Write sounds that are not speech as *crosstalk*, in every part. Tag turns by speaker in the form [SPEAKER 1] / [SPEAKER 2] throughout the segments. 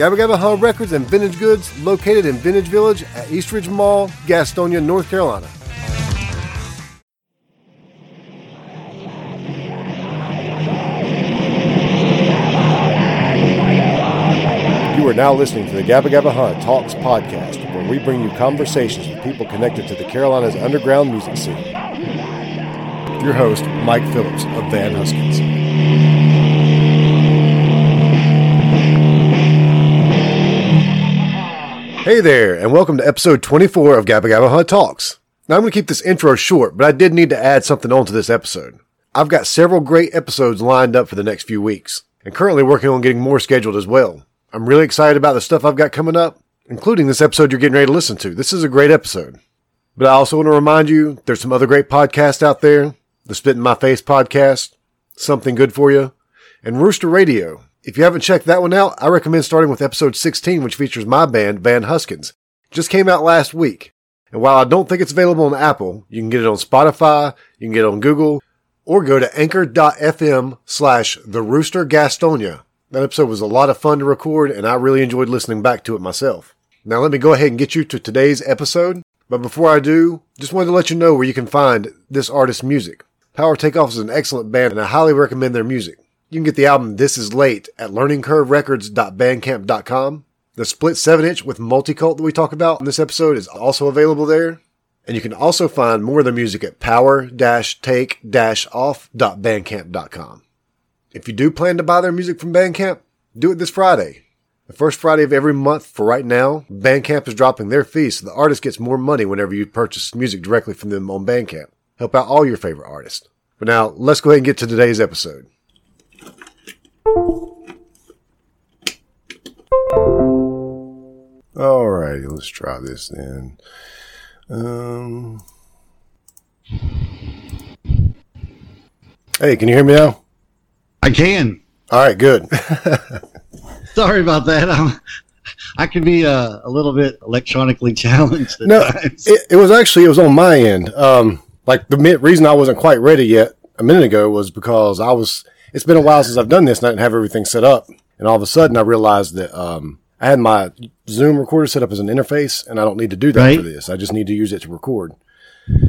[SPEAKER 1] Gabba Gabba Hunt Records and Vintage Goods located in Vintage Village at Eastridge Mall, Gastonia, North Carolina. You are now listening to the Gabba Gabba Hunt Talks podcast, where we bring you conversations with people connected to the Carolinas underground music scene. Your host, Mike Phillips of Van Huskins. Hey there, and welcome to episode 24 of Gabba Gabba Hunt Talks. Now, I'm going to keep this intro short, but I did need to add something onto this episode. I've got several great episodes lined up for the next few weeks, and currently working on getting more scheduled as well. I'm really excited about the stuff I've got coming up, including this episode you're getting ready to listen to. This is a great episode. But I also want to remind you there's some other great podcasts out there the Spit in My Face podcast, Something Good for You, and Rooster Radio. If you haven't checked that one out, I recommend starting with episode 16, which features my band, Van Huskins. Just came out last week. And while I don't think it's available on Apple, you can get it on Spotify, you can get it on Google, or go to anchor.fm slash the rooster Gastonia. That episode was a lot of fun to record, and I really enjoyed listening back to it myself. Now let me go ahead and get you to today's episode. But before I do, just wanted to let you know where you can find this artist's music. Power Takeoff is an excellent band, and I highly recommend their music. You can get the album This Is Late at learningcurverecords.bandcamp.com. The split 7 inch with Multicult that we talk about in this episode is also available there. And you can also find more of their music at power-take-off.bandcamp.com. If you do plan to buy their music from Bandcamp, do it this Friday. The first Friday of every month for right now, Bandcamp is dropping their fees so the artist gets more money whenever you purchase music directly from them on Bandcamp. Help out all your favorite artists. But now, let's go ahead and get to today's episode. Alrighty, let's try this then. Um, hey, can you hear me now?
[SPEAKER 2] I can.
[SPEAKER 1] All right, good. *laughs*
[SPEAKER 2] Sorry about that. I'm, I can be uh, a little bit electronically *laughs* challenged.
[SPEAKER 1] No, it, it was actually it was on my end. Um, like the reason I wasn't quite ready yet a minute ago was because I was. It's been a while since I've done this, and I didn't have everything set up. And all of a sudden, I realized that um, I had my Zoom recorder set up as an interface, and I don't need to do that
[SPEAKER 2] Right.
[SPEAKER 1] for this. I just need to use it to record.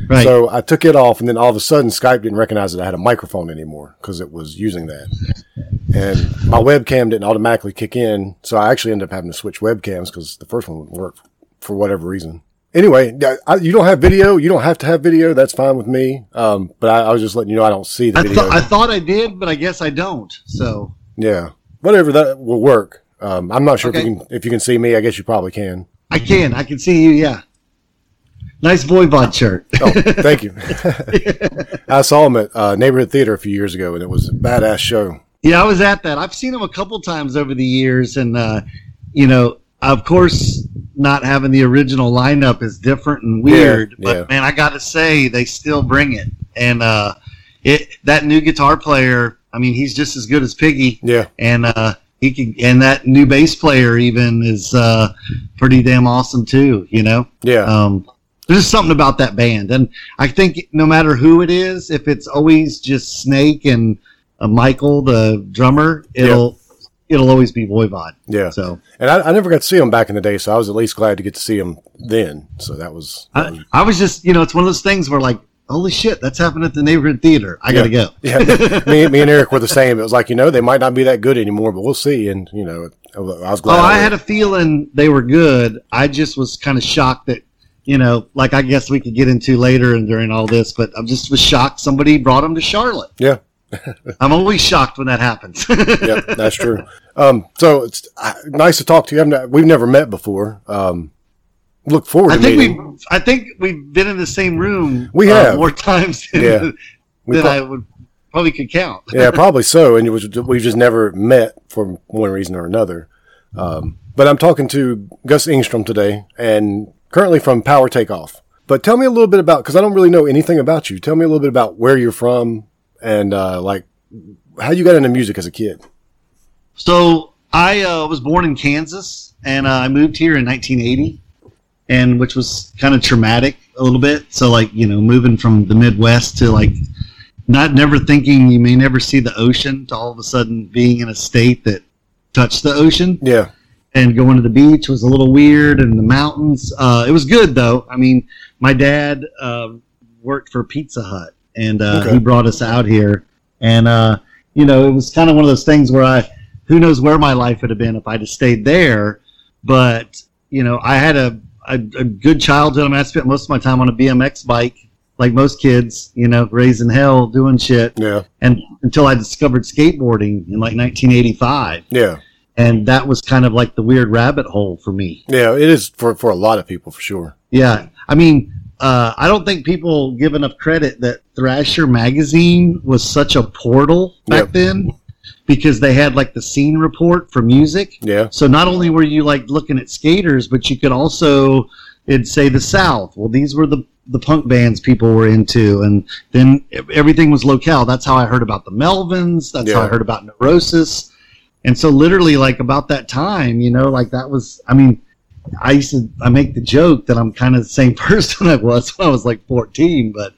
[SPEAKER 2] right.
[SPEAKER 1] So I took it off, and then all of a sudden, Skype didn't recognize that I had a microphone anymore because it was using that. And my webcam didn't automatically kick in, so I actually ended up having to switch webcams because the first one wouldn't work for whatever reason. Anyway, I, you don't have video. You don't have to have video. That's fine with me. Um, but I, I was just letting you know I don't see the
[SPEAKER 2] I,
[SPEAKER 1] video.
[SPEAKER 2] thought I thought I did, but I guess I don't. So
[SPEAKER 1] yeah, whatever that will work. Um, I'm not sure if you can if you can see me. I guess you probably can.
[SPEAKER 2] I can. I can see you. Yeah. Nice Voivod shirt.
[SPEAKER 1] Oh, thank you. *laughs* *laughs* I saw him at uh, Neighborhood Theater a few years ago, and it was a badass show.
[SPEAKER 2] yeah, I was at that. I've seen him a couple times over the years, and uh, you know, of course, not having the original lineup is different and weird.
[SPEAKER 1] Yeah,
[SPEAKER 2] but
[SPEAKER 1] yeah.
[SPEAKER 2] man, I got to say, they still bring it. And uh, it that new guitar player. I mean, he's just as good as Piggy.
[SPEAKER 1] Yeah,
[SPEAKER 2] and uh, he can, and that new bass player even is uh, pretty damn awesome too. You know,
[SPEAKER 1] yeah,
[SPEAKER 2] um, there's just something about that band, and I think no matter who it is, if it's always just Snake and uh, Michael, the drummer, it'll it'll always be Voivod.
[SPEAKER 1] yeah.
[SPEAKER 2] So
[SPEAKER 1] And I, I never got to see him back in the day, so I was at least glad to get to see him then. So that was, that was-
[SPEAKER 2] I, I was just, you know, it's one of those things where like, holy shit, that's happened at the neighborhood theater. I gotta go.
[SPEAKER 1] yeah. *laughs* me, me and Eric were the same. It was like you know they might not be that good anymore, but we'll see. And you know, I was glad.
[SPEAKER 2] Oh,
[SPEAKER 1] glad.
[SPEAKER 2] I had a feeling they were good. I just was kind of shocked that, you know, like I guess we could get into later and during all this, but I just was shocked somebody brought them to Charlotte.
[SPEAKER 1] yeah, *laughs*
[SPEAKER 2] I'm always shocked when that happens. *laughs*
[SPEAKER 1] yeah, that's true. Um, so it's uh, nice to talk to you. Not, we've never met before. Um, look forward
[SPEAKER 2] I
[SPEAKER 1] to
[SPEAKER 2] think we, I think we've been in the same room.
[SPEAKER 1] We
[SPEAKER 2] uh,
[SPEAKER 1] have.
[SPEAKER 2] more times *laughs* than,
[SPEAKER 1] Yeah.
[SPEAKER 2] Than
[SPEAKER 1] pro-
[SPEAKER 2] I would probably could count.
[SPEAKER 1] yeah, probably so. And it was we've just never met for one reason or another. Um, but I'm talking to Gus Ingstrom today, and currently from Power Takeoff. But tell me a little bit about because I don't really know anything about you. Tell me a little bit about where you're from and uh, like how you got into music as a kid.
[SPEAKER 2] So I uh, was born in Kansas, and uh, I moved here in 1980, and which was kind of traumatic a little bit. So like you know, moving from the Midwest to like not never thinking you may never see the ocean to all of a sudden being in a state that touched the ocean
[SPEAKER 1] Yeah,
[SPEAKER 2] and going to the beach was a little weird and the mountains uh, it was good though i mean my dad uh, worked for pizza hut and uh,
[SPEAKER 1] Okay.
[SPEAKER 2] he brought us out here and uh, you know it was kind of one of those things where i who knows where my life would have been if i'd have stayed there but you know i had a, a, a good childhood i mean i spent most of my time on a bmx bike like most kids you know raising hell doing shit
[SPEAKER 1] yeah,
[SPEAKER 2] and until i discovered skateboarding in like 1985
[SPEAKER 1] yeah,
[SPEAKER 2] and that was kind of like the weird rabbit hole for me.
[SPEAKER 1] yeah. It is for for a lot of people for sure.
[SPEAKER 2] Yeah, I mean, uh, I don't think people give enough credit that Thrasher magazine was such a portal back
[SPEAKER 1] Yep.
[SPEAKER 2] then because they had like the scene report for music.
[SPEAKER 1] Yeah,
[SPEAKER 2] So not only were you like looking at skaters, but you could also it'd say the South. Well, these were the the punk bands people were into, and then everything was locale. That's how I heard about the Melvins. That's how I heard about Neurosis. And so, literally, like about that time, you know, like that was. I mean, I used to I make the joke that I'm kind of the same *laughs* person I was when I was like 14, but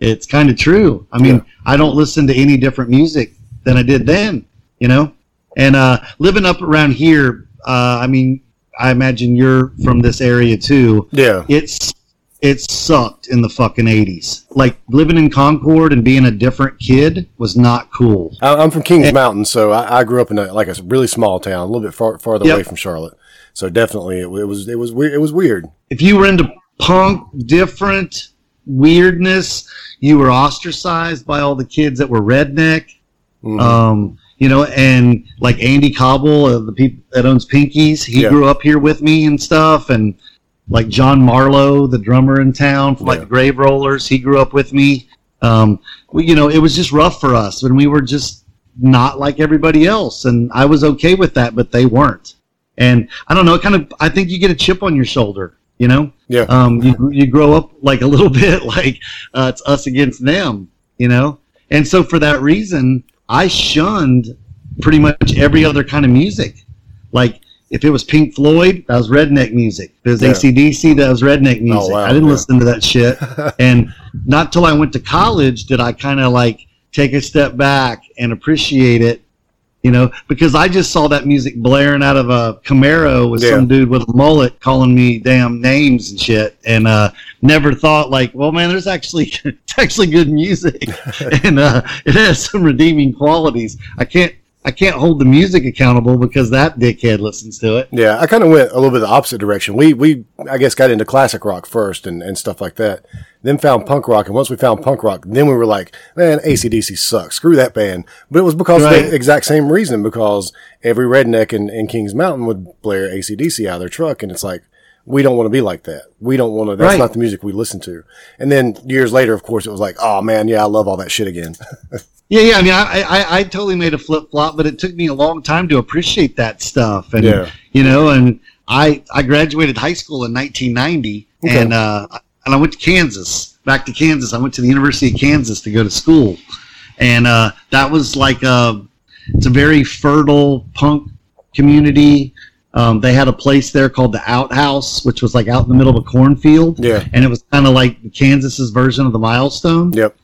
[SPEAKER 2] it's kind of true. I mean,
[SPEAKER 1] Yeah.
[SPEAKER 2] I don't listen to any different music than I did then, you know. And uh, living up around here, uh, I mean, I imagine you're from this area too.
[SPEAKER 1] yeah,
[SPEAKER 2] It's it sucked in the fucking 80s. Like living in Concord and being a different kid was not cool.
[SPEAKER 1] I, I'm from Kings Mountain, so I, I grew up in a, like a really small town, a little bit far, farther
[SPEAKER 2] Yep.
[SPEAKER 1] away from Charlotte. So definitely, it, it was it was weird. It was weird.
[SPEAKER 2] if you were into punk, different weirdness, you were ostracized by all the kids that were redneck.
[SPEAKER 1] Mhm.
[SPEAKER 2] Um, you know, and like Andy Cobble, uh, the people that owns Pinkies, he
[SPEAKER 1] Yeah.
[SPEAKER 2] grew up here with me and stuff, and like John Marlowe, the drummer in town from like the Grave Rollers, he grew up with me. Um, we, you know, it was just rough for us when we were just not like everybody else, and I was okay with that, but they weren't. And I don't know, it kind of, I think you get a chip on your shoulder, you know
[SPEAKER 1] yeah,
[SPEAKER 2] um, you, you grow up like a little *laughs* bit like uh, it's us against them, you know? And so for that reason, I shunned pretty much every other kind of music. Like if it was Pink Floyd, that was redneck music. If it was
[SPEAKER 1] Yeah.
[SPEAKER 2] ACDC, that was redneck music.
[SPEAKER 1] Oh, wow,
[SPEAKER 2] I didn't
[SPEAKER 1] yeah.
[SPEAKER 2] listen to that shit. *laughs* and not till I went to college did I kind of like take a step back and appreciate it. You know, because I just saw that music blaring out of a Camaro with
[SPEAKER 1] Yeah.
[SPEAKER 2] some dude with a mullet calling me damn names and shit, and uh, never thought like, well, man, there's actually *laughs* it's actually good music, *laughs* and uh, it has some redeeming qualities. I can't I can't hold the music accountable because that dickhead listens to it.
[SPEAKER 1] yeah. I kind of went a little bit the opposite direction. We we I guess got into classic rock first and, and stuff like that. Then found punk rock, and once we found punk rock, then we were like, man, ACDC sucks. Screw that band. But it was because of the exact same reason. Because every redneck in, in Kings Mountain would blare ACDC out of their truck, and it's like. We don't want to be like that. We don't want to. That's
[SPEAKER 2] Right.
[SPEAKER 1] not the music we listen to. And then years later, of course, it was like, oh man, yeah, I love all that shit again. *laughs*
[SPEAKER 2] Yeah, yeah. I mean, I, I, I totally made a flip flop, but it took me a long time to appreciate that stuff. And
[SPEAKER 1] Yeah.
[SPEAKER 2] you know, and I I graduated high school in 1990,
[SPEAKER 1] Okay.
[SPEAKER 2] and uh, and I went to Kansas, back to Kansas. I went to the University of Kansas to go to school, and uh, that was like a it's a very fertile punk community. Um, they had a place there called the Outhouse, which was like out in the middle of a cornfield,
[SPEAKER 1] yeah.
[SPEAKER 2] and it was kind of like Kansas's version of the Milestone.
[SPEAKER 1] Yep.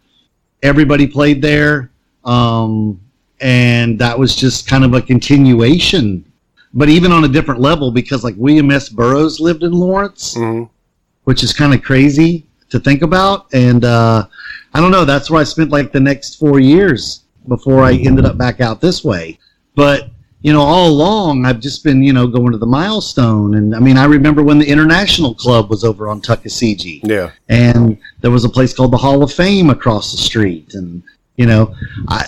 [SPEAKER 2] everybody played there um, and that was just kind of a continuation but even on a different level because like william s. Burroughs lived in lawrence
[SPEAKER 1] hmm
[SPEAKER 2] which is kind of crazy to think about and uh, i don't know that's where i spent like the next four years before i ended up back out this way. But you know all along i've just been you know going to the milestone. And i mean i remember when the international club was over on Tuckaseegee.
[SPEAKER 1] Yeah.
[SPEAKER 2] and there was a place called the Hall of Fame across the street, and you know, I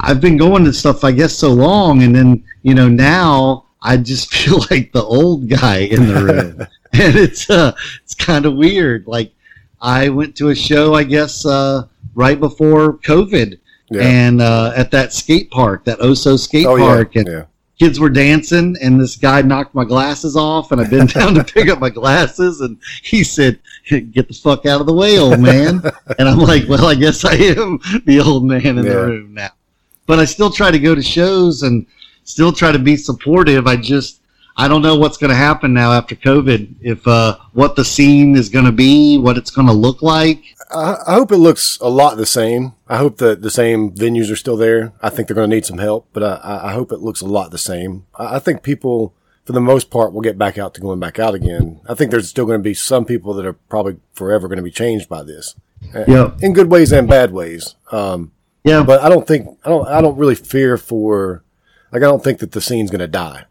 [SPEAKER 2] I've been going to stuff I guess so long, and then you know now I just *laughs* feel like the old guy in the room, *laughs* and it's uh it's kind of weird. Like I went to a show I guess uh, right before COVID,
[SPEAKER 1] Yeah.
[SPEAKER 2] and uh, at that skate park, that Oso skate
[SPEAKER 1] oh yeah.
[SPEAKER 2] park, and
[SPEAKER 1] yeah.
[SPEAKER 2] kids were dancing, and this guy knocked my glasses off, and I bent *laughs* down to pick up my glasses, and he said, "Get the fuck out of the way, old man." *laughs* and I'm like, "Well, I guess I am the old man in
[SPEAKER 1] Yeah.
[SPEAKER 2] the room now." But I still try to go to shows and still try to be supportive. I just I don't know what's going to happen now after COVID. If uh, what the scene is going to be, what it's going to look like.
[SPEAKER 1] I, I hope it looks a lot the same. I hope that the same venues are still there. I think they're going to need some help, but I- I, I hope it looks a lot the same. I, I think people, for the most part, will get back out to going back out again. I think there's still going to be some people that are probably forever going to be changed by this,
[SPEAKER 2] Yeah,
[SPEAKER 1] in good ways and bad ways. Um,
[SPEAKER 2] yeah,
[SPEAKER 1] but I don't think I don't I don't really fear for like I don't think that the scene's going to die.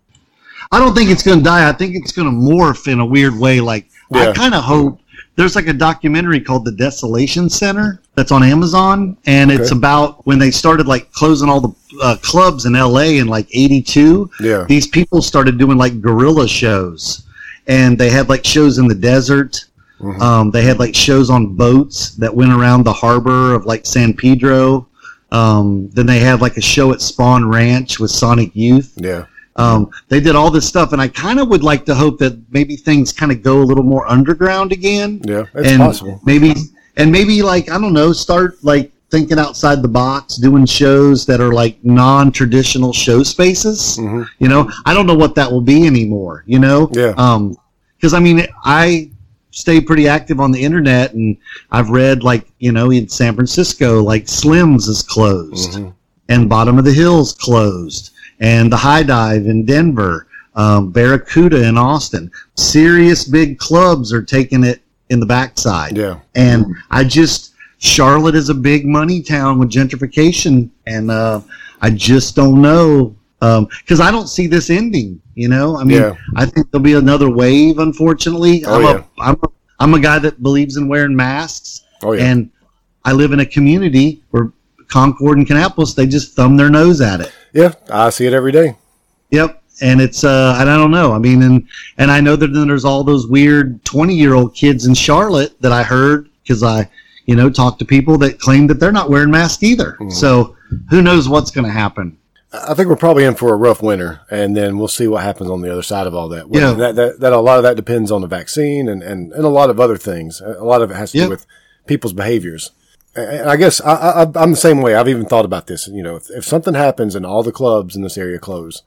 [SPEAKER 2] I don't think it's going to die. I think it's going to morph in a weird way. Like
[SPEAKER 1] Yeah.
[SPEAKER 2] I kind of hope there's like a documentary called The Desolation Center that's on Amazon, and it's about when they started like closing all the uh, clubs in LA in like '82.
[SPEAKER 1] Yeah.
[SPEAKER 2] these people started doing like guerrilla shows, and they had like shows in the desert.
[SPEAKER 1] Mhm.
[SPEAKER 2] Um, they had like shows on boats that went around the harbor of like San Pedro. Um, then they had like a show at Spahn Ranch with Sonic Youth.
[SPEAKER 1] Yeah,
[SPEAKER 2] Um, they did all this stuff, and I kind of would like to hope that maybe things kind of go a little more underground again.
[SPEAKER 1] yeah, it's
[SPEAKER 2] and
[SPEAKER 1] possible.
[SPEAKER 2] Maybe, and maybe like I don't know, start like thinking outside the box, doing shows that are like non-traditional show spaces.
[SPEAKER 1] hmm
[SPEAKER 2] You know, I don't know what that will be anymore. You know,
[SPEAKER 1] Yeah.
[SPEAKER 2] Um, because I mean, I stay pretty active on the internet, and I've read like you know in San Francisco, like Slim's is closed
[SPEAKER 1] Mhm.
[SPEAKER 2] and Bottom of the Hills closed, and the Hi-Dive in Denver, um, Barracuda in Austin. Serious big clubs are taking it in the backside.
[SPEAKER 1] Yeah,
[SPEAKER 2] And I just, Charlotte is a big money town with gentrification, and uh, I just don't know. Because I don't see this ending, you know. I mean,
[SPEAKER 1] Yeah.
[SPEAKER 2] I think there'll be another wave. Unfortunately,
[SPEAKER 1] Oh,
[SPEAKER 2] I'm
[SPEAKER 1] yeah.
[SPEAKER 2] a I'm a I'm a guy that believes in wearing masks,
[SPEAKER 1] oh yeah,
[SPEAKER 2] and I live in a community where Concord and Kannapolis, they just thumb their nose at it.
[SPEAKER 1] Yeah. I see it every day.
[SPEAKER 2] Yep. And it's uh and I don't know. I mean and and I know that then there's all those weird 20-year-old kids in Charlotte that I heard cuz I you know talked to people that claim that they're not wearing masks either.
[SPEAKER 1] Mhm.
[SPEAKER 2] So who knows what's going to happen.
[SPEAKER 1] I think we're probably in for a rough winter, and then we'll see what happens on the other side of all that.
[SPEAKER 2] Yeah.
[SPEAKER 1] that, that, that a lot of that depends on the vaccine and, and, and a lot of other things. A lot of it has to
[SPEAKER 2] Yeah.
[SPEAKER 1] do with people's behaviors. And I guess I, I, I'm the same way. I've even thought about this. You know, if, if something happens and all the clubs in this area close,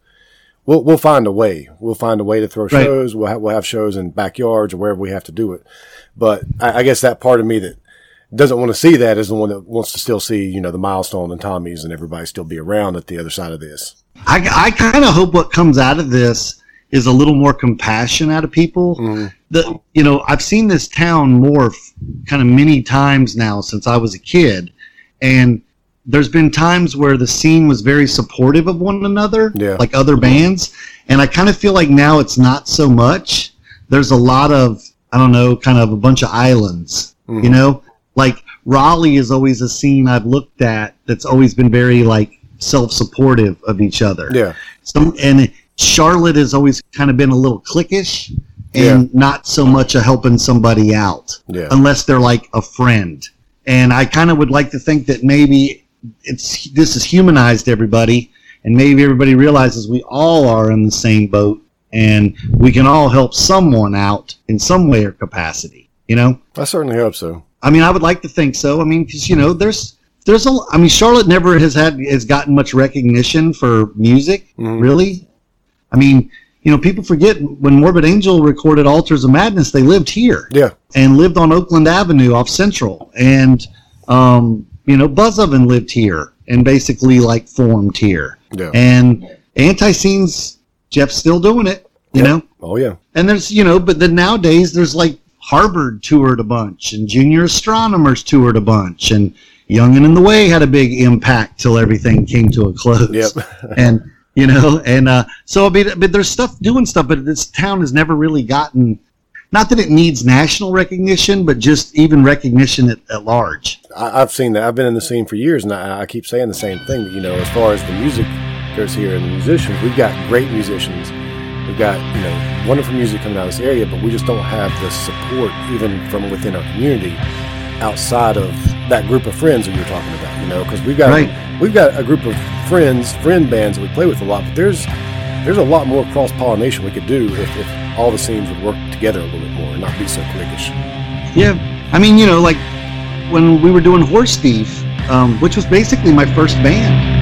[SPEAKER 1] we'll we'll find a way. We'll find a way to throw
[SPEAKER 2] Right.
[SPEAKER 1] shows. We'll have, we'll have shows in backyards or wherever we have to do it. But I, I guess that part of me that doesn't want to see that is the one that wants to still see you know the milestone and Tommy's and everybody still be around at the other side of this.
[SPEAKER 2] I I kind of hope what comes out of this is a little more compassion out of people.
[SPEAKER 1] Mhm.
[SPEAKER 2] The you know I've seen this town morph kind of many times now since I was a kid, and there's been times where the scene was very supportive of one another,
[SPEAKER 1] Yeah.
[SPEAKER 2] like other bands, and I kind of feel like now it's not so much. There's a lot of I don't know, kind of a bunch of islands, you
[SPEAKER 1] Mhm.
[SPEAKER 2] know, like Raleigh is always a scene I've looked at that's always been very like self-supportive of each other
[SPEAKER 1] Yeah.
[SPEAKER 2] some and Charlotte has always kind of been a little cliquish and not so much a helping somebody out
[SPEAKER 1] Yeah.
[SPEAKER 2] unless they're like a friend. And I kind of would like to think that maybe it's this has humanized everybody and maybe everybody realizes we all are in the same boat and we can all help someone out in some way or capacity, you know?
[SPEAKER 1] I certainly hope so.
[SPEAKER 2] I mean, I would like to think so. I mean, because you know, there's there's a. I mean, Charlotte never has had has gotten much recognition for music,
[SPEAKER 1] Mhm.
[SPEAKER 2] really. I mean, you know, people forget when Morbid Angel recorded Altars of Madness, they lived here
[SPEAKER 1] Yeah.
[SPEAKER 2] and lived on Oakland Avenue off Central, and um, you know, Buzz Oven lived here and basically like formed here,
[SPEAKER 1] Yeah.
[SPEAKER 2] and Antiseens, Jeff's still doing it, you
[SPEAKER 1] Yep.
[SPEAKER 2] know.
[SPEAKER 1] Oh yeah.
[SPEAKER 2] And there's, you know, but then nowadays there's like Harvard toured a bunch and Junior Astronomers toured a bunch and Young and in the Way had a big impact till everything came to a close.
[SPEAKER 1] Yep. *laughs*
[SPEAKER 2] and, you know, *laughs* and uh, so, mean, but there's stuff doing stuff, but this town has never really gotten, not that it needs national recognition, but just even recognition at, at large.
[SPEAKER 1] I, I've seen that. I've been in the scene for years, and I, I keep saying the same thing. You know, as far as the music goes here and the musicians, we've got great musicians. We've got you know wonderful music coming out of this area, but we just don't have the support even from within our community outside of that group of friends that you're talking about. You know, because we've got
[SPEAKER 2] Right.
[SPEAKER 1] we've got a group of friends, friend bands that we play with a lot, but there's There's a lot more cross pollination we could do if, if all the scenes would work together a little bit more and not be so cliquish.
[SPEAKER 2] Yeah, I mean, you know, like when we were doing Horse Thief, um, which was basically my first band.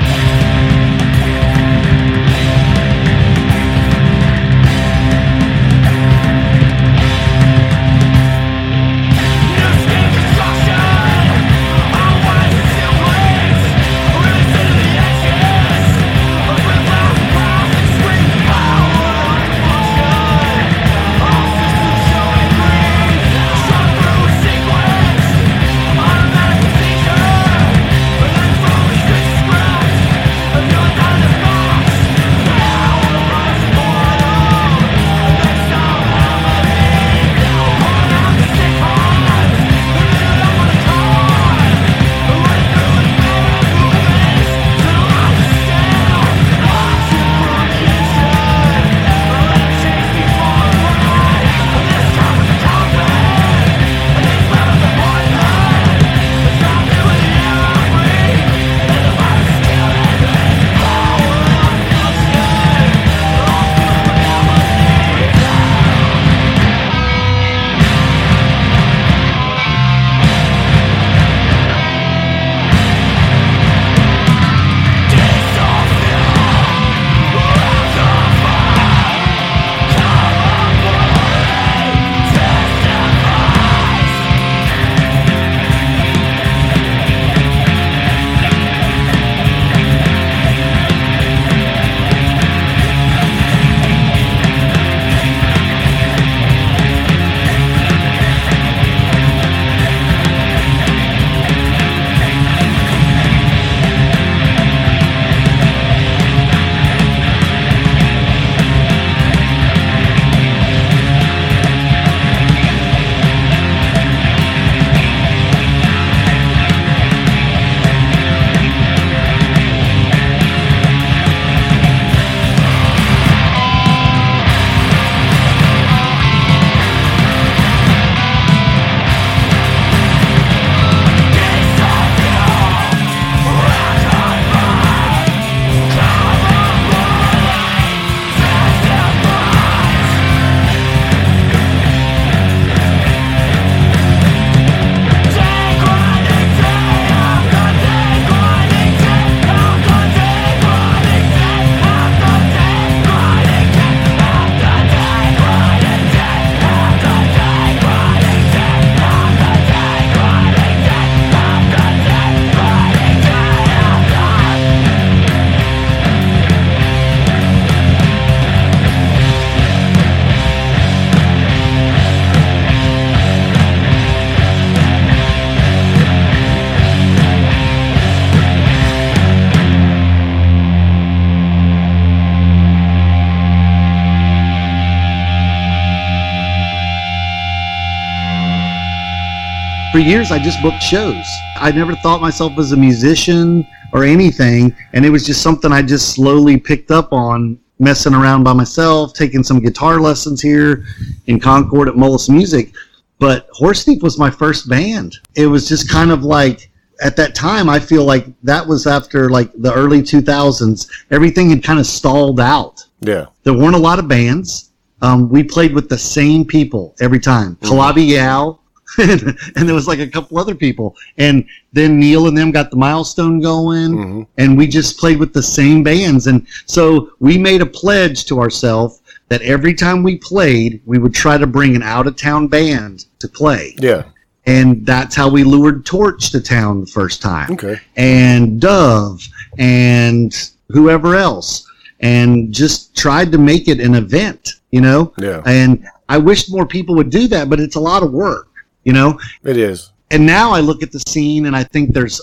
[SPEAKER 2] Years I just booked shows. I never thought myself as a musician or anything, and it was just something I just slowly picked up on messing around by myself, taking some guitar lessons here in Concord at Mullis Music. But Horse Thief was my first band. It was just kind of like at that time I feel like that was after like the early 2000s. Everything had kind of stalled out.
[SPEAKER 1] Yeah.
[SPEAKER 2] There weren't a lot of bands. Um, we played with the same people every time.
[SPEAKER 1] Mm-hmm.
[SPEAKER 2] Kalabi Yao, and, *laughs* and there was like a couple other people. And then Neil and them got the milestone going,
[SPEAKER 1] Mhm.
[SPEAKER 2] and we just played with the same bands. And so we made a pledge to ourselves that every time we played, we would try to bring an out of town band to play.
[SPEAKER 1] Yeah.
[SPEAKER 2] And that's how we lured Torch to town the first time
[SPEAKER 1] Okay.
[SPEAKER 2] and Dove and whoever else, and just tried to make it an event, you know?
[SPEAKER 1] Yeah.
[SPEAKER 2] And I wish more people would do that, but it's a lot of work, you know?
[SPEAKER 1] It is.
[SPEAKER 2] And now I look at the scene and I think there's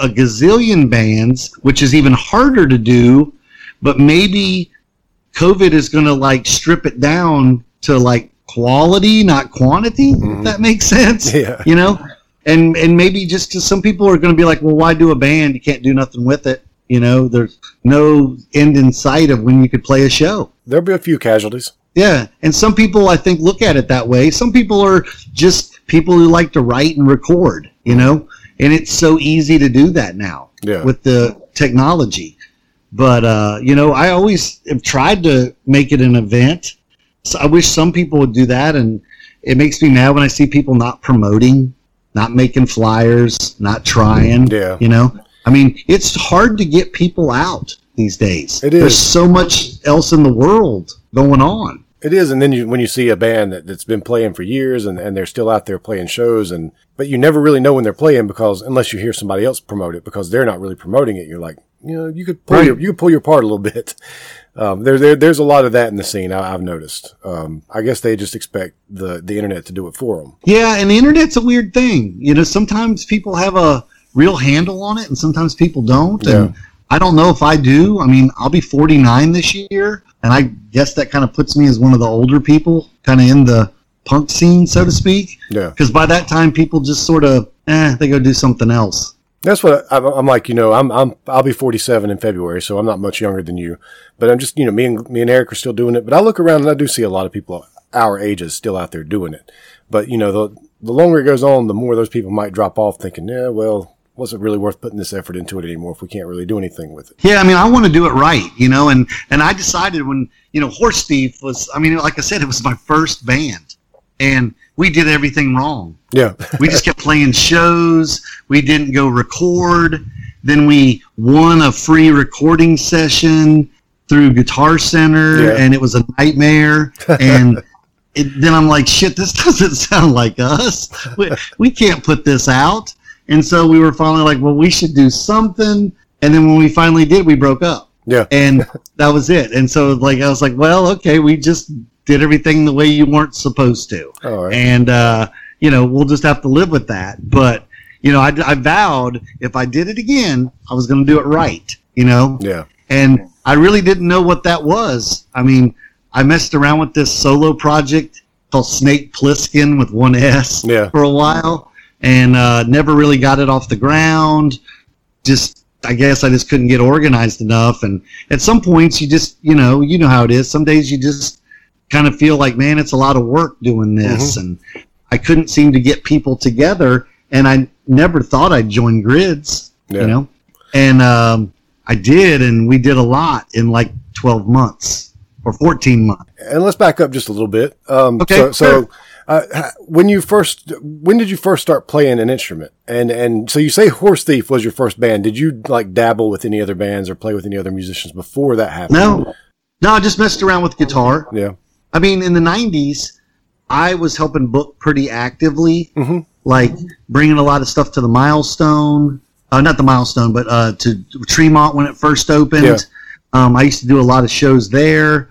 [SPEAKER 2] a gazillion bands, which is even harder to do, but maybe COVID is going to like strip it down to like quality, not quantity,
[SPEAKER 1] Mhm.
[SPEAKER 2] if that makes sense *laughs*
[SPEAKER 1] Yeah.
[SPEAKER 2] you know and and maybe just because some people are going to be like well why do a band you can't do nothing with it you know there's no end in sight of when you could play a show
[SPEAKER 1] There'll be a few casualties.
[SPEAKER 2] yeah and some people i think look at it that way some people are just people who like to write and record you know and it's so easy to do that now
[SPEAKER 1] Yeah.
[SPEAKER 2] with the technology But uh, you know, I always have tried to make it an event. So I wish some people would do that, and it makes me mad when I see people not promoting, not making flyers, not trying.
[SPEAKER 1] Yeah.
[SPEAKER 2] You know, I mean, it's hard to get people out these days.
[SPEAKER 1] It
[SPEAKER 2] There's so much else in the world going on.
[SPEAKER 1] It is, and then you, when you see a band that, that's been playing for years and, and they're still out there playing shows, and but you never really know when they're playing because unless you hear somebody else promote it because they're not really promoting it, you're like, you know, you could pull
[SPEAKER 2] Right.
[SPEAKER 1] your you could pull your part a little bit. *laughs* Um, there, there there's a lot of that in the scene. I, I've noticed. Um, I guess they just expect the the internet to do it for them.
[SPEAKER 2] Yeah, and the internet's a weird thing. You know, sometimes people have a real handle on it, and sometimes people don't. And I don't know if I do. I mean, I'll be 49 this year, and I guess that kind of puts me as one of the older people, kind of in the punk scene, so to speak.
[SPEAKER 1] Yeah.
[SPEAKER 2] Because by that time, people just sort of, eh, they go do something else.
[SPEAKER 1] That's what I, I'm like. You know, I'm I'm I'll be 47 in February, so I'm not much younger than you. But I'm just you know, me and me and Eric are still doing it. But I look around and I do see a lot of people our ages still out there doing it. But you know, the the longer it goes on, the more those people might drop off, thinking, yeah, well, was it really worth putting this effort into it anymore if we can't really do anything with it?
[SPEAKER 2] Yeah, I mean, I want to do it right, you know, and and I decided when you know Horse Thief was, I mean, like I said, it was my first band, and we did everything wrong.
[SPEAKER 1] Yeah, *laughs*
[SPEAKER 2] We just kept playing shows. We didn't go record. Then we won a free recording session through Guitar Center,
[SPEAKER 1] Yeah.
[SPEAKER 2] and it was a nightmare. *laughs* And it, then I'm like, shit, this *laughs* doesn't sound like us. We, we can't put this out. And so we were finally like, well, we should do something. And then when we finally did, we broke up
[SPEAKER 1] yeah,
[SPEAKER 2] and that was it. And so like I was like, well, okay, we just did everything the way you weren't supposed to,
[SPEAKER 1] all right,
[SPEAKER 2] and uh, you know we'll just have to live with that. But you know, I, I vowed if I did it again, I was going to do it right. You know,
[SPEAKER 1] yeah,
[SPEAKER 2] and I really didn't know what that was. I mean, I messed around with this solo project called Snake Plissken with one S
[SPEAKER 1] Yeah.
[SPEAKER 2] for a while, and uh, never really got it off the ground. Just I guess I just couldn't get organized enough, and at some points you just you know you know how it is. Some days you just kind of feel like man, it's a lot of work doing this, and I couldn't seem to get people together, and I never thought I'd join grids,
[SPEAKER 1] Yeah.
[SPEAKER 2] you know, and um, I did, and we did a lot in like twelve months or fourteen months.
[SPEAKER 1] And let's back up just a little bit. Um,
[SPEAKER 2] Okay,
[SPEAKER 1] So, so
[SPEAKER 2] sure.
[SPEAKER 1] Uh, when you first, when did you first start playing an instrument? And and so you say Horse Thief was your first band. Did you like dabble with any other bands or play with any other musicians before that happened?
[SPEAKER 2] No, no, I just messed around with guitar.
[SPEAKER 1] Yeah.
[SPEAKER 2] I mean, in the '90s, I was helping book pretty actively,
[SPEAKER 1] Mhm.
[SPEAKER 2] like bringing a lot of stuff to the Milestone. Uh, not the Milestone, but uh, to Tremont when it first opened.
[SPEAKER 1] Yeah.
[SPEAKER 2] Um, I used to do a lot of shows there.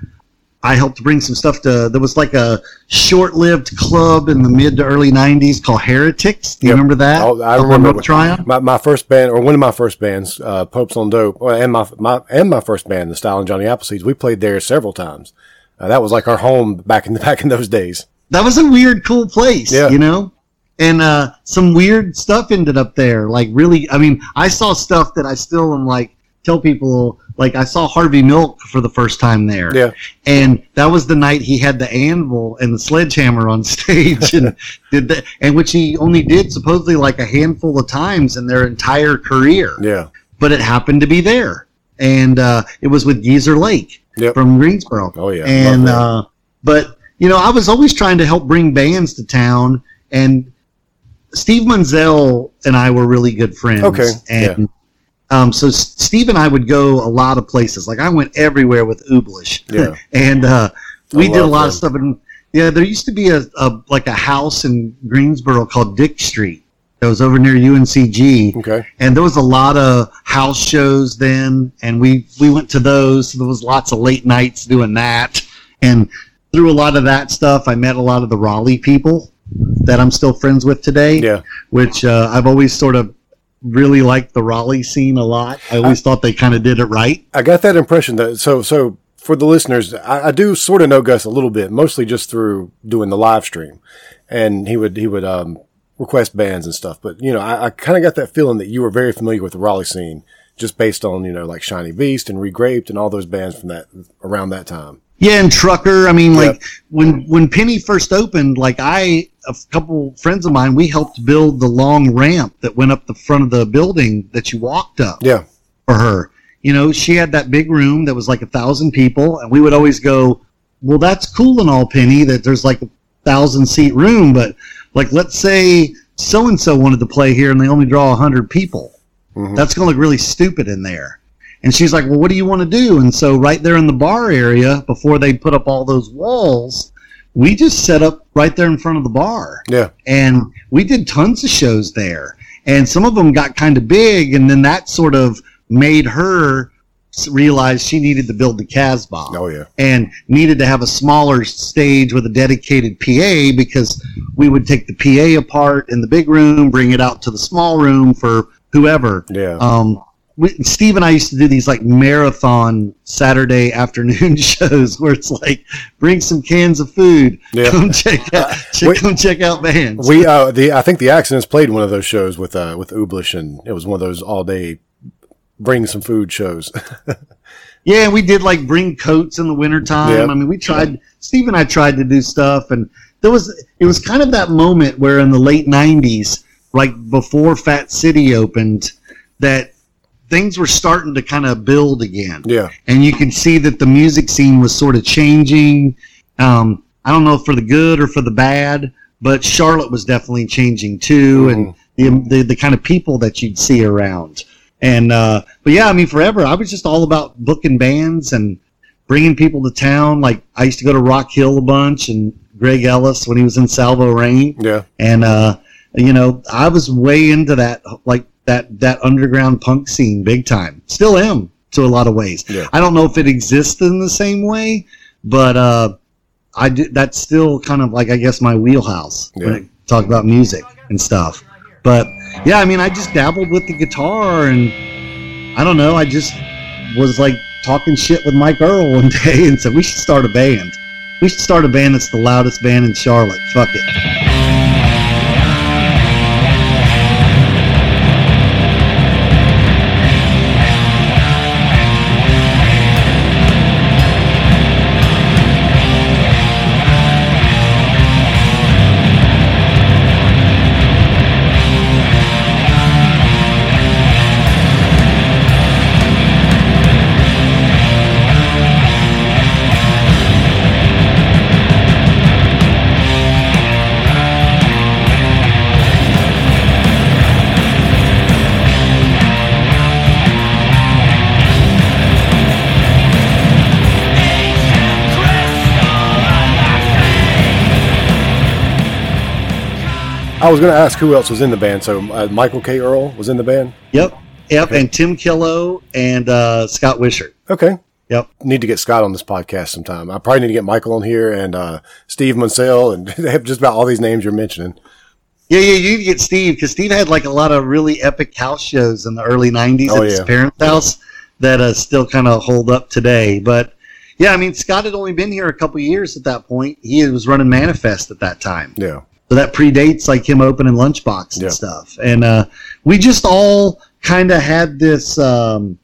[SPEAKER 2] I helped bring some stuff to. There was like a short-lived club in the mid to early '90s called Heretics. Do you
[SPEAKER 1] Yep.
[SPEAKER 2] remember that?
[SPEAKER 1] Oh, I
[SPEAKER 2] Up
[SPEAKER 1] remember what- My, my first band, or one of my first bands, uh, Popes on Dope, and my, my and my first band, the Style and Johnny Appleseeds, we played there several times. Uh, that was like our home back in the *laughs* back in those days.
[SPEAKER 2] that was a weird, cool place,
[SPEAKER 1] Yeah.
[SPEAKER 2] you know? And uh, some weird stuff ended up there. Like, really, I mean, I saw stuff that I still am like, tell people, like, I saw Harvey Milk for the first time there.
[SPEAKER 1] Yeah.
[SPEAKER 2] And that was the night he had the anvil and the sledgehammer on *laughs* stage and did that, and which he only did supposedly like a handful of times in their entire career.
[SPEAKER 1] Yeah.
[SPEAKER 2] But it happened to be there. And uh, it was with Geezer Lake
[SPEAKER 1] Yep.
[SPEAKER 2] from Greensboro.
[SPEAKER 1] Oh, yeah.
[SPEAKER 2] And uh, but you know, I was always trying to help bring bands to town, and Steve Munzel and I were really good friends.
[SPEAKER 1] Okay,
[SPEAKER 2] And um, so Steve and I would go a lot of places. Like I went everywhere with Ooblish.
[SPEAKER 1] Yeah. *laughs*
[SPEAKER 2] and uh, we did a lot
[SPEAKER 1] them.
[SPEAKER 2] of stuff. And yeah, there used to be a, a like a house in Greensboro called Dick Street. That was over near UNCG
[SPEAKER 1] Okay.
[SPEAKER 2] and there was a lot of house shows then and we we went to those so there was lots of late nights doing that and through a lot of that stuff i met a lot of the raleigh people that i'm still friends with today
[SPEAKER 1] Yeah.
[SPEAKER 2] which uh, i've always sort of really liked the raleigh scene a lot i always thought they kind of did it right
[SPEAKER 1] I got that impression that so so for the listeners, I, I do sort of know Gus a little bit, mostly just through doing the live stream, and he would he would um, request bands and stuff. But you know, I, I kind of got that feeling that you were very familiar with the Raleigh scene, just based on you know like Shiny Beast and Regraped and all those bands from that around that time.
[SPEAKER 2] Yeah, and Trucker. I mean, like
[SPEAKER 1] Yep.
[SPEAKER 2] when when Penny first opened, like I, a couple friends of mine, we helped build the long ramp that went up the front of the building that you walked up
[SPEAKER 1] Yeah,
[SPEAKER 2] for her. you know, she had that big room that was like a thousand people, and we would always go, well, that's cool and all, Penny, that there's like a thousand seat room, but like, let's say so and so wanted to play here and they only draw a hundred people.
[SPEAKER 1] Mhm.
[SPEAKER 2] That's going to look really stupid in there. And she's like, well, what do you want to do? And so right there in the bar area, before they put up all those walls, we just set up right there in front of the bar
[SPEAKER 1] Yeah.
[SPEAKER 2] and we did tons of shows there and some of them got kind of big and then that sort of made her realize she needed to build the casbah
[SPEAKER 1] Oh yeah.
[SPEAKER 2] and needed to have a smaller stage with a dedicated PA because we would take the PA apart in the big room, bring it out to the small room for whoever.
[SPEAKER 1] Yeah.
[SPEAKER 2] Um, we, Steve and I used to do these like marathon Saturday afternoon *laughs* shows where it's like, bring some cans of food,
[SPEAKER 1] Yeah.
[SPEAKER 2] come check out, check,
[SPEAKER 1] we-
[SPEAKER 2] come check out bands.
[SPEAKER 1] we uh the I think the accidents played one of those shows with uh with Ublish and it was one of those all day bring some food shows. *laughs*
[SPEAKER 2] Yeah, we did like bring coats in the wintertime.
[SPEAKER 1] Yep.
[SPEAKER 2] I mean, we tried, Steve and I tried to do stuff, and there was, it was kind of that moment where in the late 90s, like before Fat City opened, that things were starting to kind of build again.
[SPEAKER 1] yeah.
[SPEAKER 2] And you can see that the music scene was sort of changing. Um, I don't know for the good or for the bad, but Charlotte was definitely changing too, and the, the the kind of people that you'd see around. And uh, but yeah, I mean, forever I was just all about booking bands and bringing people to town. Like I used to go to Rock Hill a bunch, and Greg Ellis when he was in Salvo Rain,
[SPEAKER 1] Yeah.
[SPEAKER 2] and uh, you know I was way into that like that that underground punk scene big time. Still am to a lot of ways.
[SPEAKER 1] Yeah.
[SPEAKER 2] I don't know if it exists in the same way, but uh, I do, that's still kind of like I guess my wheelhouse when I talk about music and stuff. But yeah, I mean, I just dabbled with the guitar, and I don't know. I just was like talking shit with Mike Earl one *laughs* day, and said we should start a band. We should start a band that's the loudest band in Charlotte. Fuck it.
[SPEAKER 1] I was going to ask who else was in the band. So uh, Michael K. Earl was in the band.
[SPEAKER 2] Yep, yep.
[SPEAKER 1] Okay.
[SPEAKER 2] And Tim Killo and uh, Scott Wishart.
[SPEAKER 1] Okay.
[SPEAKER 2] Yep.
[SPEAKER 1] Need to get Scott on this podcast sometime. I probably need to get Michael on here and uh, Steve Munsell and *laughs* just about all these names you're mentioning.
[SPEAKER 2] Yeah, yeah, you need to get Steve because Steve had like a lot of really epic house shows in the early '90s
[SPEAKER 1] Oh,
[SPEAKER 2] at his parents' house that uh, still kind of hold up today. But yeah, I mean, Scott had only been here a couple years at that point. He was running Manifest at that time,
[SPEAKER 1] Yeah.
[SPEAKER 2] So that predates like him opening Lunchbox and
[SPEAKER 1] Yeah.
[SPEAKER 2] stuff. And uh, we just all kind of had this. Um,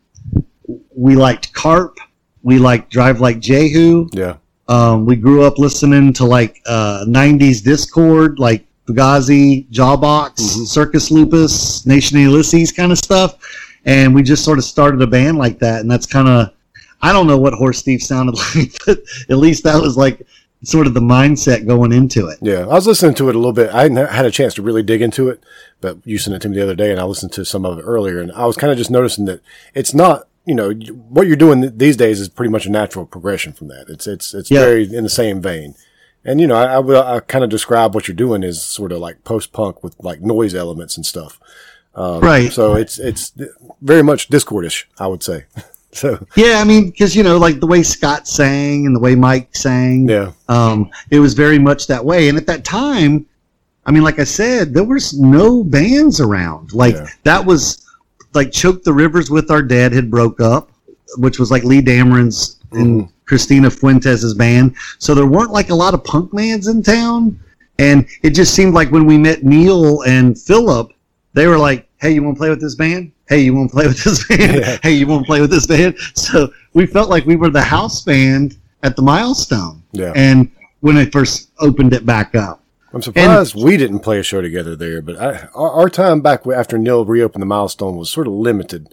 [SPEAKER 2] we liked Karp. We liked Drive Like Jehu.
[SPEAKER 1] Yeah.
[SPEAKER 2] Um, we grew up listening to like uh, 90s Dischord, like Fugazi, Jawbox,
[SPEAKER 1] Mhm.
[SPEAKER 2] Circus Lupus, Nation of Ulysses kind of stuff. And we just sort of started a band like that. And that's kind of, I don't know what Horse Thief sounded *laughs* like, but at least that was like sort of the mindset going into it.
[SPEAKER 1] Yeah. I was listening to it a little bit. I hadn't had a chance to really dig into it, but you sent it to me the other day and I listened to some of it earlier and I was kind of just noticing that it's not, you know, what you're doing these days is pretty much a natural progression from that. It's, it's, it's
[SPEAKER 2] Yeah.
[SPEAKER 1] very in the same vein. And, you know, I, I, will- I kind of describe what you're doing as sort of like post punk with like noise elements and stuff. Um,
[SPEAKER 2] Right.
[SPEAKER 1] So it's, it's very much discordish, I would say. *laughs* so,
[SPEAKER 2] Yeah, I mean, because, you know, like the way Scott sang and the way Mike sang,
[SPEAKER 1] yeah.
[SPEAKER 2] um, it was very much that way. And at that time, I mean, like I said, there was no bands around. Like
[SPEAKER 1] Yeah.
[SPEAKER 2] that was like Choke the Rivers with Our Dead had broke up, which was like Lee Dameron's and Christina Fuentes's band. So there weren't like a lot of punk bands in town. And it just seemed like when we met Neil and Philip, they were like, Hey, you want to play with this band? Hey, you want to play with this band?
[SPEAKER 1] Yeah. *laughs*
[SPEAKER 2] Hey, you want to play with this band? So we felt like we were the house band at the milestone
[SPEAKER 1] Yeah.
[SPEAKER 2] and when they first opened it back up.
[SPEAKER 1] I'm surprised we didn't play a show together there, but I, our, our time back after Neil reopened the milestone was sort of limited,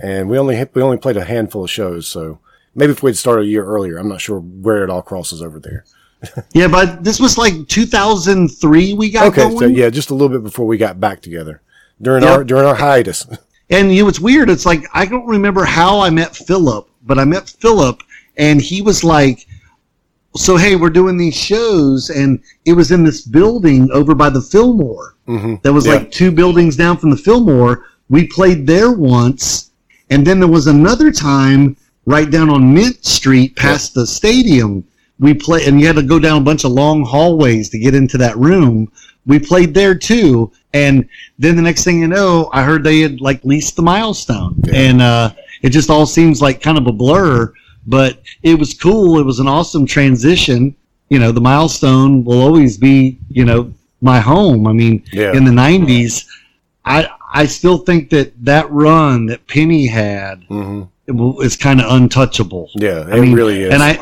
[SPEAKER 1] and we only we only played a handful of shows. So maybe if we'd started a year earlier, I'm not sure where it all crosses over there. *laughs*
[SPEAKER 2] yeah, but this was like 2003. We got
[SPEAKER 1] okay,
[SPEAKER 2] going.
[SPEAKER 1] so yeah, just a little bit before we got back together during our during our hiatus. *laughs*
[SPEAKER 2] And you know, it's weird. It's like I don't remember how I met Philip, but I met Philip, and he was like, "So hey, we're doing these shows, and it was in this building over by the Fillmore.
[SPEAKER 1] Mm-hmm.
[SPEAKER 2] That was
[SPEAKER 1] Yeah.
[SPEAKER 2] like two buildings down from the Fillmore. We played there once, and then there was another time right down on Mint Street past the stadium. We play, and you had to go down a bunch of long hallways to get into that room. We played there too, and then the next thing you know, I heard they had like leased the milestone,
[SPEAKER 1] Yeah.
[SPEAKER 2] and uh, it just all seems like kind of a blur. But it was cool. It was an awesome transition. You know, the milestone will always be, you know, my home. I mean,
[SPEAKER 1] Yeah.
[SPEAKER 2] in the '90s, I I still think that that run that Penny had
[SPEAKER 1] hmm
[SPEAKER 2] is kind of untouchable.
[SPEAKER 1] Yeah, it
[SPEAKER 2] I mean,
[SPEAKER 1] really is.
[SPEAKER 2] And I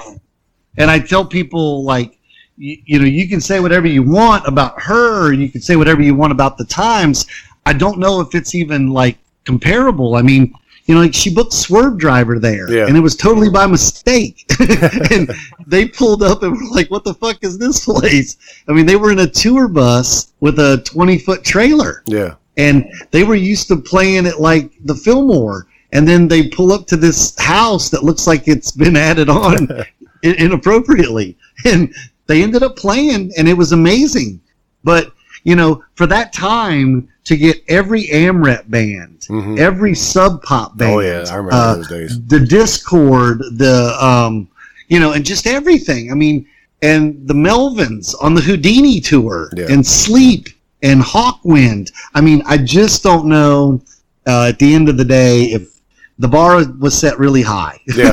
[SPEAKER 2] and I tell people like you, you know you can say whatever you want about her, you can say whatever you want about the times. I don't know if it's even like comparable. I mean, you know, like she booked Swervedriver there,
[SPEAKER 1] Yeah.
[SPEAKER 2] and it was totally by mistake. *laughs* and they pulled up and were like, "What the fuck is this place?" I mean, they were in a tour bus with a twenty foot trailer
[SPEAKER 1] yeah,
[SPEAKER 2] and they were used to playing at like the Fillmore, and then they pull up to this house that looks like it's been added on *laughs* inappropriately, and they ended up playing, and it was amazing. But you know, for that time to get every AMREP band,
[SPEAKER 1] Mhm.
[SPEAKER 2] every Sub Pop band,
[SPEAKER 1] oh yeah, I remember
[SPEAKER 2] uh,
[SPEAKER 1] those days.
[SPEAKER 2] the Dischord, the um, you know, and just everything. I mean, and the Melvins on the Houdini tour,
[SPEAKER 1] Yeah.
[SPEAKER 2] and Sleep and Hawkwind. I mean, I just don't know. Uh, at the end of the day, if the bar was set really high,
[SPEAKER 1] Yeah. *laughs*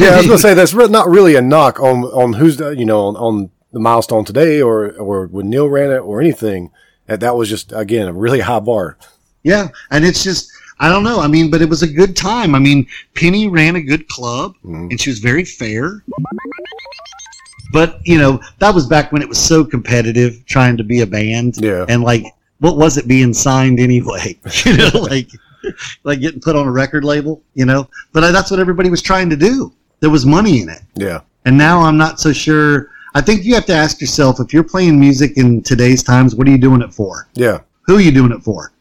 [SPEAKER 1] Yeah, I was gonna say that's not really a knock on on who's the, you know on, on the milestone today or or when Neil ran it or anything. That that was just again a really high bar.
[SPEAKER 2] Yeah, and it's just I don't know. I mean, but it was a good time. I mean, Penny ran a good club,
[SPEAKER 1] Mhm.
[SPEAKER 2] and she was very fair. But you know, that was back when it was so competitive, trying to be a band.
[SPEAKER 1] Yeah.
[SPEAKER 2] And like, what was it being signed anyway? *laughs* you know, like, *laughs* like getting put on a record label. You know, but that's what everybody was trying to do. There was money in it.
[SPEAKER 1] Yeah,
[SPEAKER 2] And now I'm not so sure. I think you have to ask yourself if you're playing music in today's times, what are you doing it for?
[SPEAKER 1] yeah,
[SPEAKER 2] Who are you doing it for?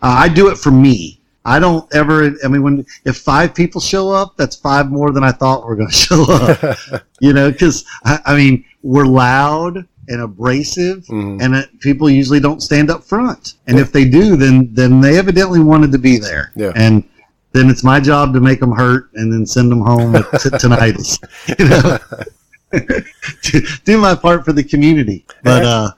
[SPEAKER 2] Uh, I do it for me. I don't ever. I mean, when if five people show up, that's five more than I thought were going *laughs* to show up. *laughs* you know, because I, I mean, we're loud and abrasive,
[SPEAKER 1] Mhm.
[SPEAKER 2] and it, people usually don't stand up front. And if they do, then then they evidently wanted to be there.
[SPEAKER 1] Yeah.
[SPEAKER 2] And then it's my job to make them hurt and then send them home with t- tinnitus. *laughs* You know, *laughs* do my part for the community. But uh,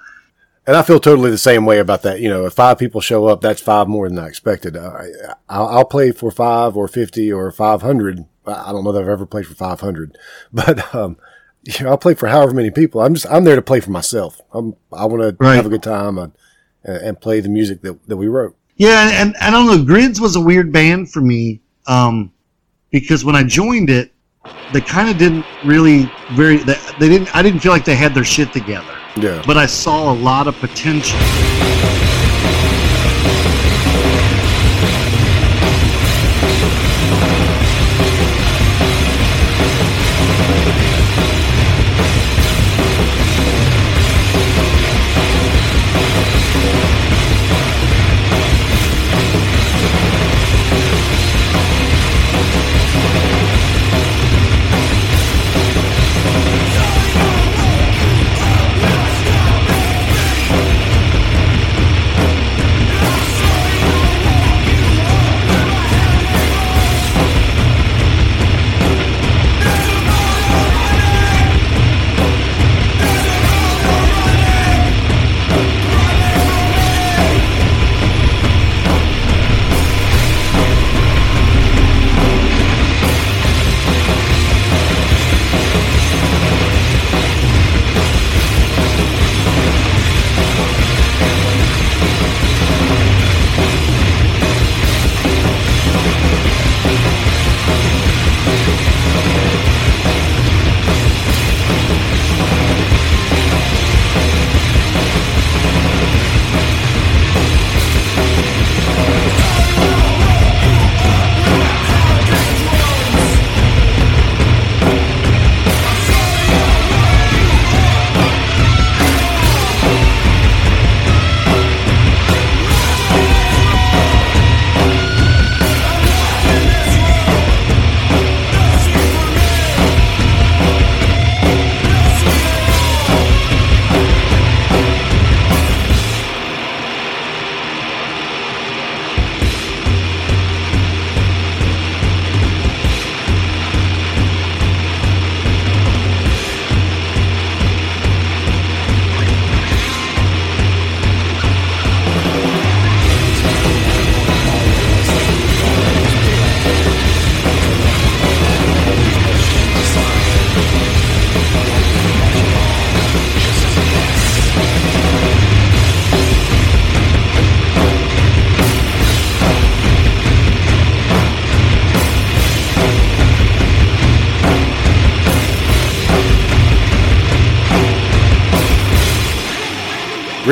[SPEAKER 1] And I feel totally the same way about that. You know, if five people show up, that's five more than I expected. I, I'll, I'll play for five or 50 or 500. I don't know that I've ever played for 500, *laughs* but, um, you know, I'll play for however many people. I'm just, I'm there to play for myself. I'm, I want to
[SPEAKER 2] Right.
[SPEAKER 1] have a good time and, and play the music that, that we wrote.
[SPEAKER 2] Yeah, and, and I don't know. Grids was a weird band for me um, because when I joined it, they kind of didn't really very. They, they didn't. I didn't feel like they had their shit together.
[SPEAKER 1] Yeah.
[SPEAKER 2] But I saw a lot of potential.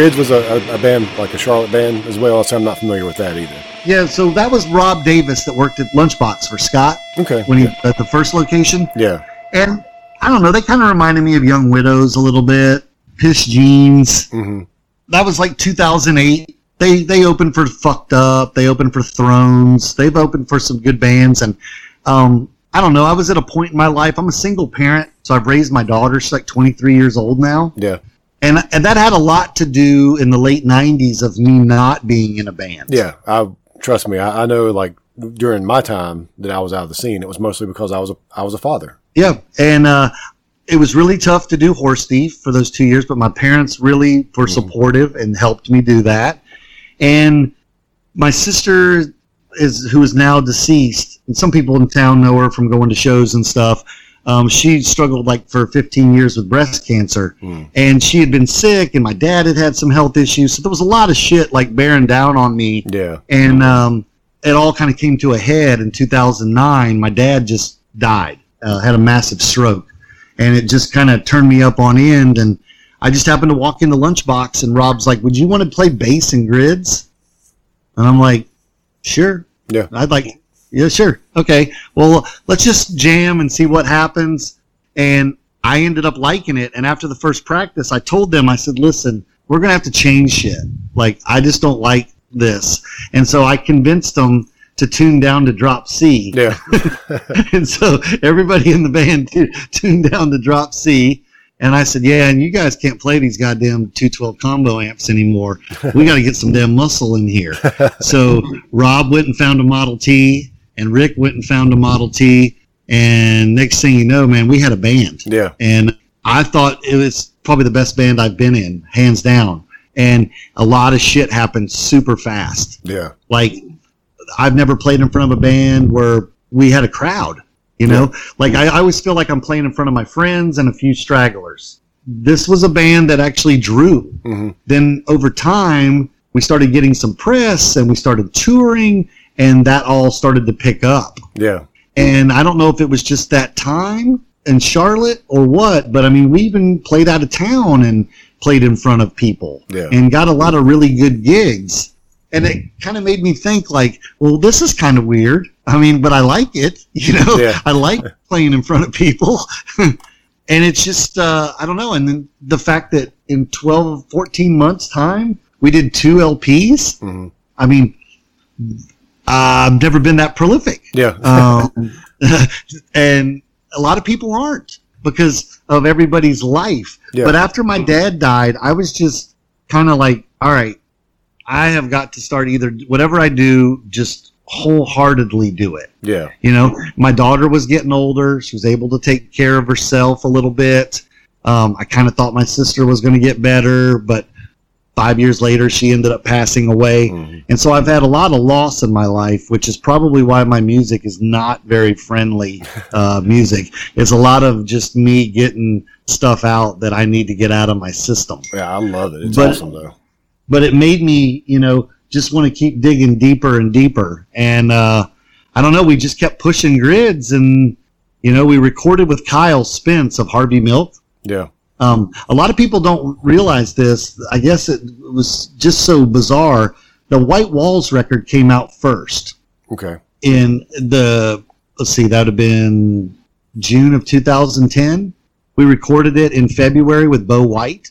[SPEAKER 1] Grids was a, a, a band, like a Charlotte band as well, so I'm not familiar with that either.
[SPEAKER 2] Yeah, so that was Rob Davis that worked at Lunchbox for Scott
[SPEAKER 1] Okay.
[SPEAKER 2] when he at the first location.
[SPEAKER 1] Yeah.
[SPEAKER 2] And I don't know, they kind of reminded me of Young Widows a little bit. Pissed Jeans.
[SPEAKER 1] hmm
[SPEAKER 2] That was like 2008. They they opened for Fucked Up. They opened for Thrones. They've opened for some good bands. And um, I don't know. I was at a point in my life. I'm a single parent, so I've raised my daughter. She's like 23 years old now,
[SPEAKER 1] Yeah.
[SPEAKER 2] And and that had a lot to do in the late 90s of me not being in a band.
[SPEAKER 1] Yeah. I trust me. I, I know. Like during my time that I was out of the scene, it was mostly because I was a I was a father.
[SPEAKER 2] Yeah, and uh, it was really tough to do horse thief for those two years, but my parents really were supportive and helped me do that. And my sister is who is now deceased, and some people in town know her from going to shows and stuff. Um, she struggled like for 15 years with breast cancer,
[SPEAKER 1] Mm.
[SPEAKER 2] and she had been sick, and my dad had had some health issues, so there was a lot of shit like bearing down on me
[SPEAKER 1] Yeah.
[SPEAKER 2] and um, it all kind of came to a head in 2009. My dad just died, uh, had a massive stroke, and it just kind of turned me up on end. And I just happened to walk in the lunchbox, and Rob's like, "Would you want to play bass and grids?" And I'm like, "Sure."
[SPEAKER 1] Yeah.
[SPEAKER 2] I'd like, yeah, sure, okay. Well, let's just jam and see what happens. And I ended up liking it. And after the first practice, I told them, I said, "Listen, we're gonna have to change shit. Like, I just don't like this." And so I convinced them to tune down to drop C.
[SPEAKER 1] Yeah. *laughs* *laughs*
[SPEAKER 2] and so everybody in the band tu- tuned down to drop C. And I said, yeah, and you guys can't play these goddamn 212 combo amps anymore. We got to get some damn muscle in here. *laughs* So Rob went and found a Model T, and Rick went and found a Model T. And next thing you know, man, we had a band
[SPEAKER 1] Yeah.
[SPEAKER 2] and I thought it was probably the best band I've been in, hands down. And a lot of shit happened super fast.
[SPEAKER 1] Yeah.
[SPEAKER 2] Like I've never played in front of a band where we had a crowd. You know, like I, I always feel like I'm playing in front of my friends and a few stragglers. This was a band that actually drew.
[SPEAKER 1] hmm
[SPEAKER 2] Then over time, we started getting some press and we started touring, and that all started to pick up.
[SPEAKER 1] Yeah.
[SPEAKER 2] And I don't know if it was just that time in Charlotte or what, but I mean, we even played out of town and played in front of people
[SPEAKER 1] Yeah.
[SPEAKER 2] and got a lot of really good gigs. And it kind of made me think, like, well, this is kind of weird. I mean, but I like it. *laughs* You know,
[SPEAKER 1] Yeah.
[SPEAKER 2] I like *laughs* playing in front of people. *laughs* and it's just, uh, I don't know. And then the fact that in 12, 14 months' time, we did two LPs.
[SPEAKER 1] hmm
[SPEAKER 2] I mean, I've never been that prolific
[SPEAKER 1] Yeah.
[SPEAKER 2] um, *laughs* and a lot of people aren't because of everybody's life.
[SPEAKER 1] Yeah.
[SPEAKER 2] But after my dad died, I was just kind of like, all right, I have got to start either whatever I do, just wholeheartedly do it.
[SPEAKER 1] yeah.
[SPEAKER 2] You know, my daughter was getting older; she was able to take care of herself a little bit. Um, I kind of thought my sister was going to get better, but five years later, she ended up passing away.
[SPEAKER 1] Mhm.
[SPEAKER 2] And so I've had a lot of loss in my life, which is probably why my music is not very friendly *laughs* uh, music. It's a lot of just me getting stuff out that I need to get out of my system.
[SPEAKER 1] Yeah. I love it. It's
[SPEAKER 2] But-
[SPEAKER 1] awesome though.
[SPEAKER 2] But it made me, you know, just want to keep digging deeper and deeper. And uh, I don't know, we just kept pushing grids. And, you know, we recorded with Kyle Spence of Harvey Milk.
[SPEAKER 1] Yeah.
[SPEAKER 2] Um, a lot of people don't realize this. I guess it was just so bizarre. The White Walls record came out first
[SPEAKER 1] Okay.
[SPEAKER 2] in the, let's see, that would have been June of 2010. We recorded it in February with Bo White.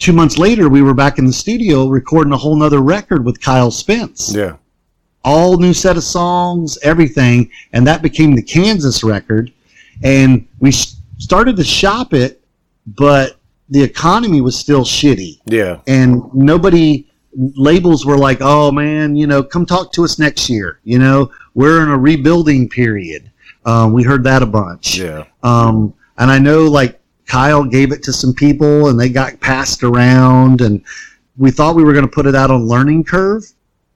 [SPEAKER 2] Two months later, we were back in the studio recording a whole nother record with Kyle Spence
[SPEAKER 1] Yeah.
[SPEAKER 2] all new set of songs, everything, and that became the Kansas record. And we started to shop it, but the economy was still shitty,
[SPEAKER 1] Yeah.
[SPEAKER 2] and nobody labels were like, "Oh man, you know, come talk to us next year." You know, we're in a rebuilding period. Um, we heard that a bunch.
[SPEAKER 1] Yeah.
[SPEAKER 2] Um, and I know like Kyle gave it to some people and they got passed around and we thought we were going to put it out on Learning Curve,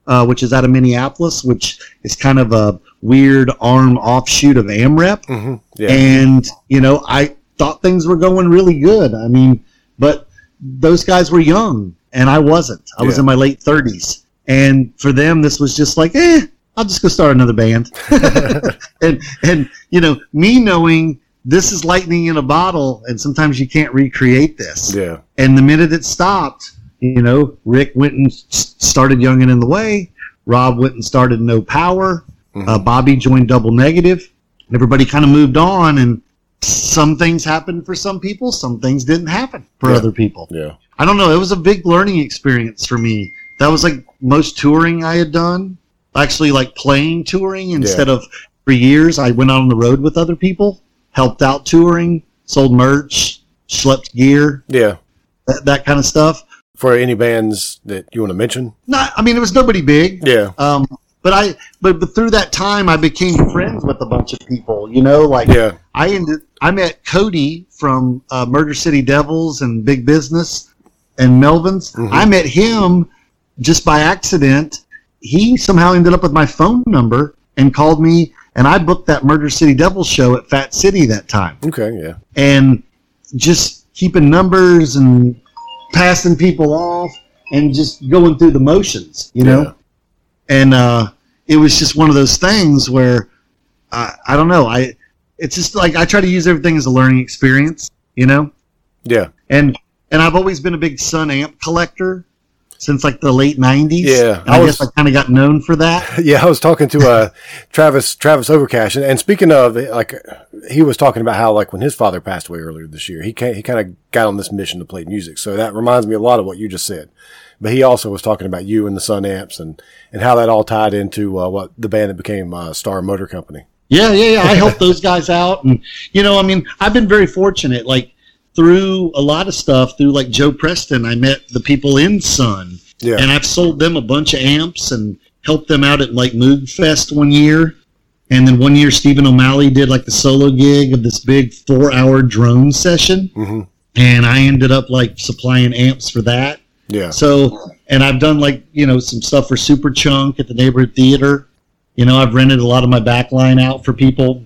[SPEAKER 2] uh, which is out of Minneapolis, which is kind of a weird arm offshoot of AMREP.
[SPEAKER 1] hmm Yeah.
[SPEAKER 2] And, you know, I thought things were going really good. I mean, but those guys were young and I wasn't. I was in my late 30s. And for them, this was just like, eh, I'll just go start another band. *laughs* and, and, you know, me knowing this is lightning in a bottle and sometimes you can't recreate this.
[SPEAKER 1] yeah.
[SPEAKER 2] And the minute it stopped, you know, Rick went and started Young and in the Way. Rob went and started No Power.
[SPEAKER 1] Mhm.
[SPEAKER 2] Uh, Bobby joined Double Negative. Everybody kind of moved on, and some things happened for some people. Some things didn't happen for
[SPEAKER 1] Yeah.
[SPEAKER 2] other people.
[SPEAKER 1] Yeah.
[SPEAKER 2] I don't know. It was a big learning experience for me. That was like most touring I had done. Actually, like playing touring instead of for years. I went out on the road with other people, helped out touring, sold merch, slept gear,
[SPEAKER 1] Yeah.
[SPEAKER 2] that, that kind of stuff.
[SPEAKER 1] For any bands that you want to mention?
[SPEAKER 2] Not, I mean, it was nobody big.
[SPEAKER 1] Yeah.
[SPEAKER 2] Um, but I, but, but through that time, I became friends with a bunch of people. You know, like
[SPEAKER 1] Yeah.
[SPEAKER 2] I ended, I met Cody from uh, Murder City Devils and Big Business and Melvins.
[SPEAKER 1] Mhm.
[SPEAKER 2] I met him just by accident. He somehow ended up with my phone number and called me, and I booked that Murder City Devils show at Fat City that time.
[SPEAKER 1] Okay. Yeah.
[SPEAKER 2] And just keeping numbers and passing people off and just going through the motions, you know?
[SPEAKER 1] Yeah.
[SPEAKER 2] and uh, it was just one of those things where I, I don't know. I it's just like I try to use everything as a learning experience, you know.
[SPEAKER 1] Yeah.
[SPEAKER 2] And and I've always been a big Sunn amp collector since like the late '90s.
[SPEAKER 1] Yeah,
[SPEAKER 2] I,
[SPEAKER 1] I was-
[SPEAKER 2] guess I kind of got known for that. *laughs*
[SPEAKER 1] Yeah, I was talking to uh, Travis Travis Overcash, and, and speaking of like, he was talking about how like when his father passed away earlier this year, he ca he kind of got on this mission to play music. So that reminds me a lot of what you just said. But he also was talking about you and the Sunn Amps and and how that all tied into uh, what the band that became uh, Star Motor Company.
[SPEAKER 2] Yeah, yeah, yeah. I helped *laughs* those guys out, and you know, I mean, I've been very fortunate. Like through a lot of stuff, through like Joe Preston, I met the people in Sunn.
[SPEAKER 1] Yeah,
[SPEAKER 2] and I've sold them a bunch of amps and helped them out at like Moogfest one year. And then one year, Stephen O'Malley did like the solo gig of this big four hour drone session.
[SPEAKER 1] hmm
[SPEAKER 2] And I ended up like supplying amps for that.
[SPEAKER 1] yeah,
[SPEAKER 2] So, and I've done like, you know, some stuff for Superchunk at the neighborhood theater. You know, I've rented a lot of my backline out for people.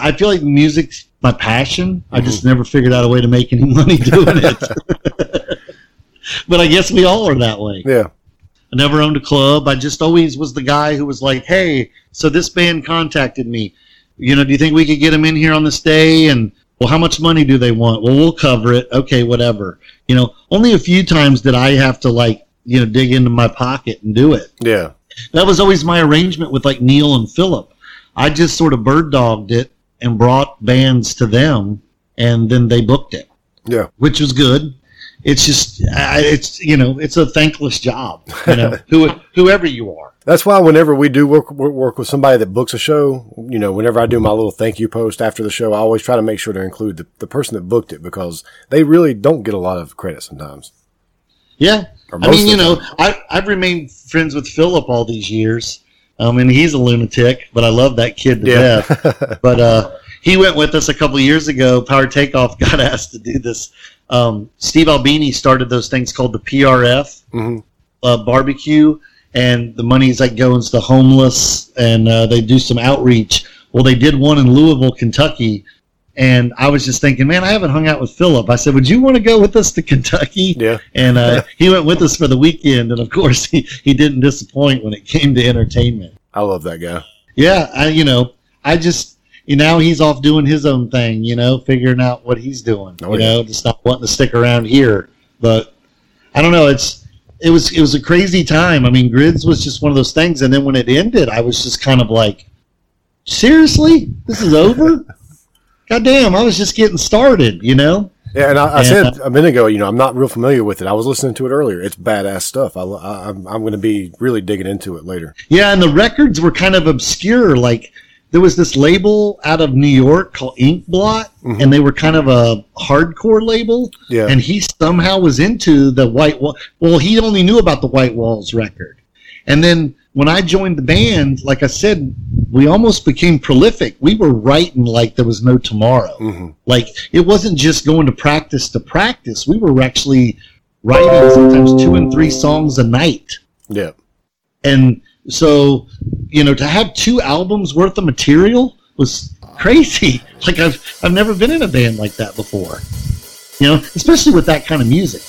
[SPEAKER 2] I feel like music's my passion. I mm-hmm. just never figured out a way to make any *laughs* money doing it. *laughs* but I guess we all are that way.
[SPEAKER 1] yeah,
[SPEAKER 2] I never owned a club. I just always was the guy who was like, "Hey, so this band contacted me. You know, do you think we could get them in here on this day?" And well, how much money do they want? Well, we'll cover it. Okay, whatever. You know, only a few times did I have to like, you know, dig into my pocket and do it.
[SPEAKER 1] yeah,
[SPEAKER 2] That was always my arrangement with like Neil and Philip. I just sort of bird dogged it and brought bands to them, and then they booked it
[SPEAKER 1] yeah,
[SPEAKER 2] which was good. It's just, I, it's you know, it's a thankless job. You know, *laughs* who, whoever you are.
[SPEAKER 1] That's why whenever we do work work with somebody that books a show, you know, whenever I do my little thank you post after the show, I always try to make sure to include the, the person that booked it because they really don't get a lot of credit sometimes.
[SPEAKER 2] Yeah, I mean, you know. I I've remained friends with Philip all these years. Um, and he's a lunatic, but I love that kid to death. *laughs* But uh, he went with us a couple years ago. Power Takeoff *laughs* got asked to do this. Um, Steve Albini started those things called the PRF.
[SPEAKER 1] hmm
[SPEAKER 2] uh, barbecue, and the money's like going to the homeless, and uh, they do some outreach. Well, they did one in Louisville, Kentucky, and I was just thinking, man, I haven't hung out with Philip. I said, would you want to go with us to Kentucky?
[SPEAKER 1] Yeah.
[SPEAKER 2] And uh, *laughs* he went with us for the weekend, and of course, he, he didn't disappoint when it came to entertainment.
[SPEAKER 1] I love that guy.
[SPEAKER 2] Yeah, I, you know, I just. You know, he's off doing his own thing, you know, figuring out what he's doing.
[SPEAKER 1] Oh,
[SPEAKER 2] you
[SPEAKER 1] yeah.
[SPEAKER 2] know, just not wanting to stick around here. But I don't know. It's it was it was a crazy time. I mean, grids was just one of those things, and then when it ended, I was just kind of like, seriously, this is over. God damn, I was just getting started. You know.
[SPEAKER 1] Yeah, and I, I
[SPEAKER 2] And,
[SPEAKER 1] said a minute ago, you know, I'm not real familiar with it. I was listening to it earlier. It's badass stuff. I, I, I'm, I'm going to be really digging into it later.
[SPEAKER 2] Yeah, and the records were kind of obscure. Like there was this label out of New York called Ink Blot,
[SPEAKER 1] Mhm.
[SPEAKER 2] and they were kind of a hardcore label.
[SPEAKER 1] Yeah,
[SPEAKER 2] and he somehow was into the white wall well he only knew about the white walls record and then when i joined the band like i said we almost became prolific. We were writing like there was no tomorrow.
[SPEAKER 1] Hmm
[SPEAKER 2] like it wasn't just going to practice to practice. We were actually writing sometimes two and three songs a night.
[SPEAKER 1] Yeah,
[SPEAKER 2] and so you know to have two albums worth of material was crazy. *laughs* Like i've i've never been in a band like that before. You know especially with that kind of music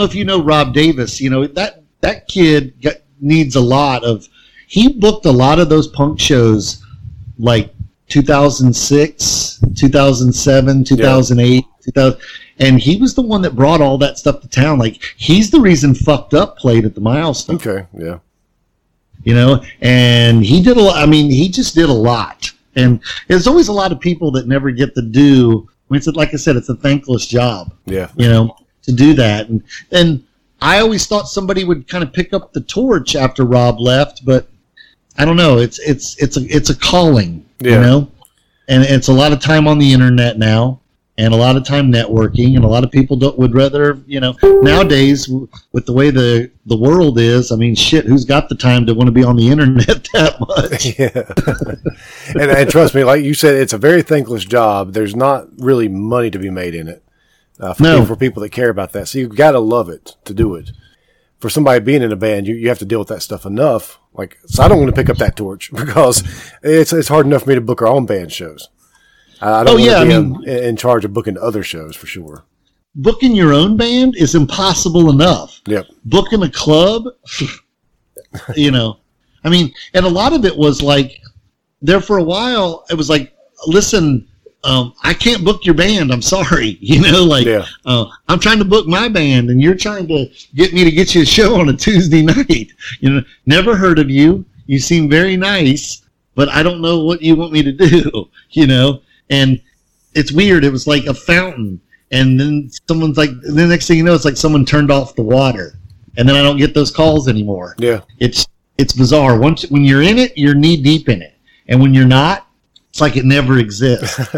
[SPEAKER 2] know if you know Rob Davis. You know that that kid got, needs a lot of. He booked a lot of those punk shows, like 2006, 2007, 2008, 2000, and he was the one that brought all that stuff to town. Like he's the reason fucked up played at the milestone.
[SPEAKER 1] Okay, yeah.
[SPEAKER 2] You know, and he did a lot. I mean, he just did a lot. And there's always a lot of people that never get to do. I mean, it's like I said, it's a thankless job.
[SPEAKER 1] Yeah.
[SPEAKER 2] You know, to do that, and and I always thought somebody would kind of pick up the torch after Rob left, but I don't know. It's it's it's a it's a calling.
[SPEAKER 1] Yeah.
[SPEAKER 2] You know, and it's a lot of time on the internet now and a lot of time networking and a lot of people don't would rather you know nowadays with the way the the world is i mean shit who's got the time to want to be on the *laughs* internet that much
[SPEAKER 1] Yeah. and, and trust me, like you said, it's a very thankless job. There's not really money to be made in it uh, for,
[SPEAKER 2] No.
[SPEAKER 1] people, for people that care about that. So you've got to love it to do it. For somebody being in a band, you, you have to deal with that stuff enough. Like, so I don't want to pick up that torch *laughs* because it's it's hard enough for me to book our own band shows. I don't
[SPEAKER 2] Oh,
[SPEAKER 1] want
[SPEAKER 2] yeah,
[SPEAKER 1] to be
[SPEAKER 2] I
[SPEAKER 1] in-
[SPEAKER 2] mean-
[SPEAKER 1] in charge of booking other shows for sure.
[SPEAKER 2] booking your own band is impossible enough
[SPEAKER 1] Yep.
[SPEAKER 2] booking a club *laughs* you know i mean and a lot of it was like there for a while it was like listen um, i can't book your band. I'm sorry. *laughs* You know like
[SPEAKER 1] Yeah.
[SPEAKER 2] uh, i'm trying to book my band and you're trying to get me to get you a show on a tuesday *laughs* night. You know never heard of you. You seem very nice but i don't know what you want me to *laughs* do you know? And it's weird. It was like a fountain. And then someone's like the next thing you know it's like someone turned off the water. And then i don't get those calls anymore.
[SPEAKER 1] Yeah.
[SPEAKER 2] it's it's bizarre. Once when you're in it you're knee deep in it. And when you're not it's like it never exists. *laughs*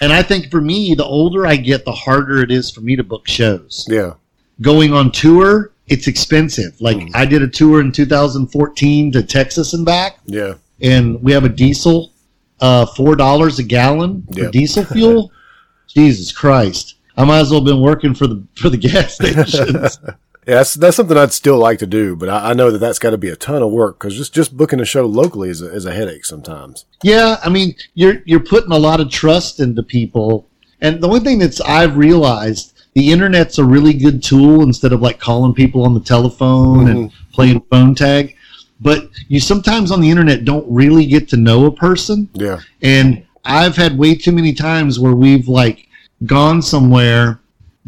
[SPEAKER 2] And i think for me the older i get the harder it is for me to book shows.
[SPEAKER 1] Yeah.
[SPEAKER 2] going on tour it's expensive. Like i did a tour in 2014 to texas and back.
[SPEAKER 1] Yeah.
[SPEAKER 2] and we have a diesel uh four dollars a gallon for diesel fuel. *laughs* Jesus christ. I might as well have been working for the for the gas *laughs* stations
[SPEAKER 1] Yeah, that's that's something I'd still like to do, but I, I know that that's got to be a ton of work because just just booking a show locally is a, is a headache sometimes.
[SPEAKER 2] Yeah, I mean, you're you're putting a lot of trust into people, and the one thing that's I've realized the internet's a really good tool instead of like calling people on the telephone and mm-hmm. playing phone tag. But you sometimes on the internet don't really get to know a person,
[SPEAKER 1] Yeah,
[SPEAKER 2] and I've had way too many times where we've like gone somewhere,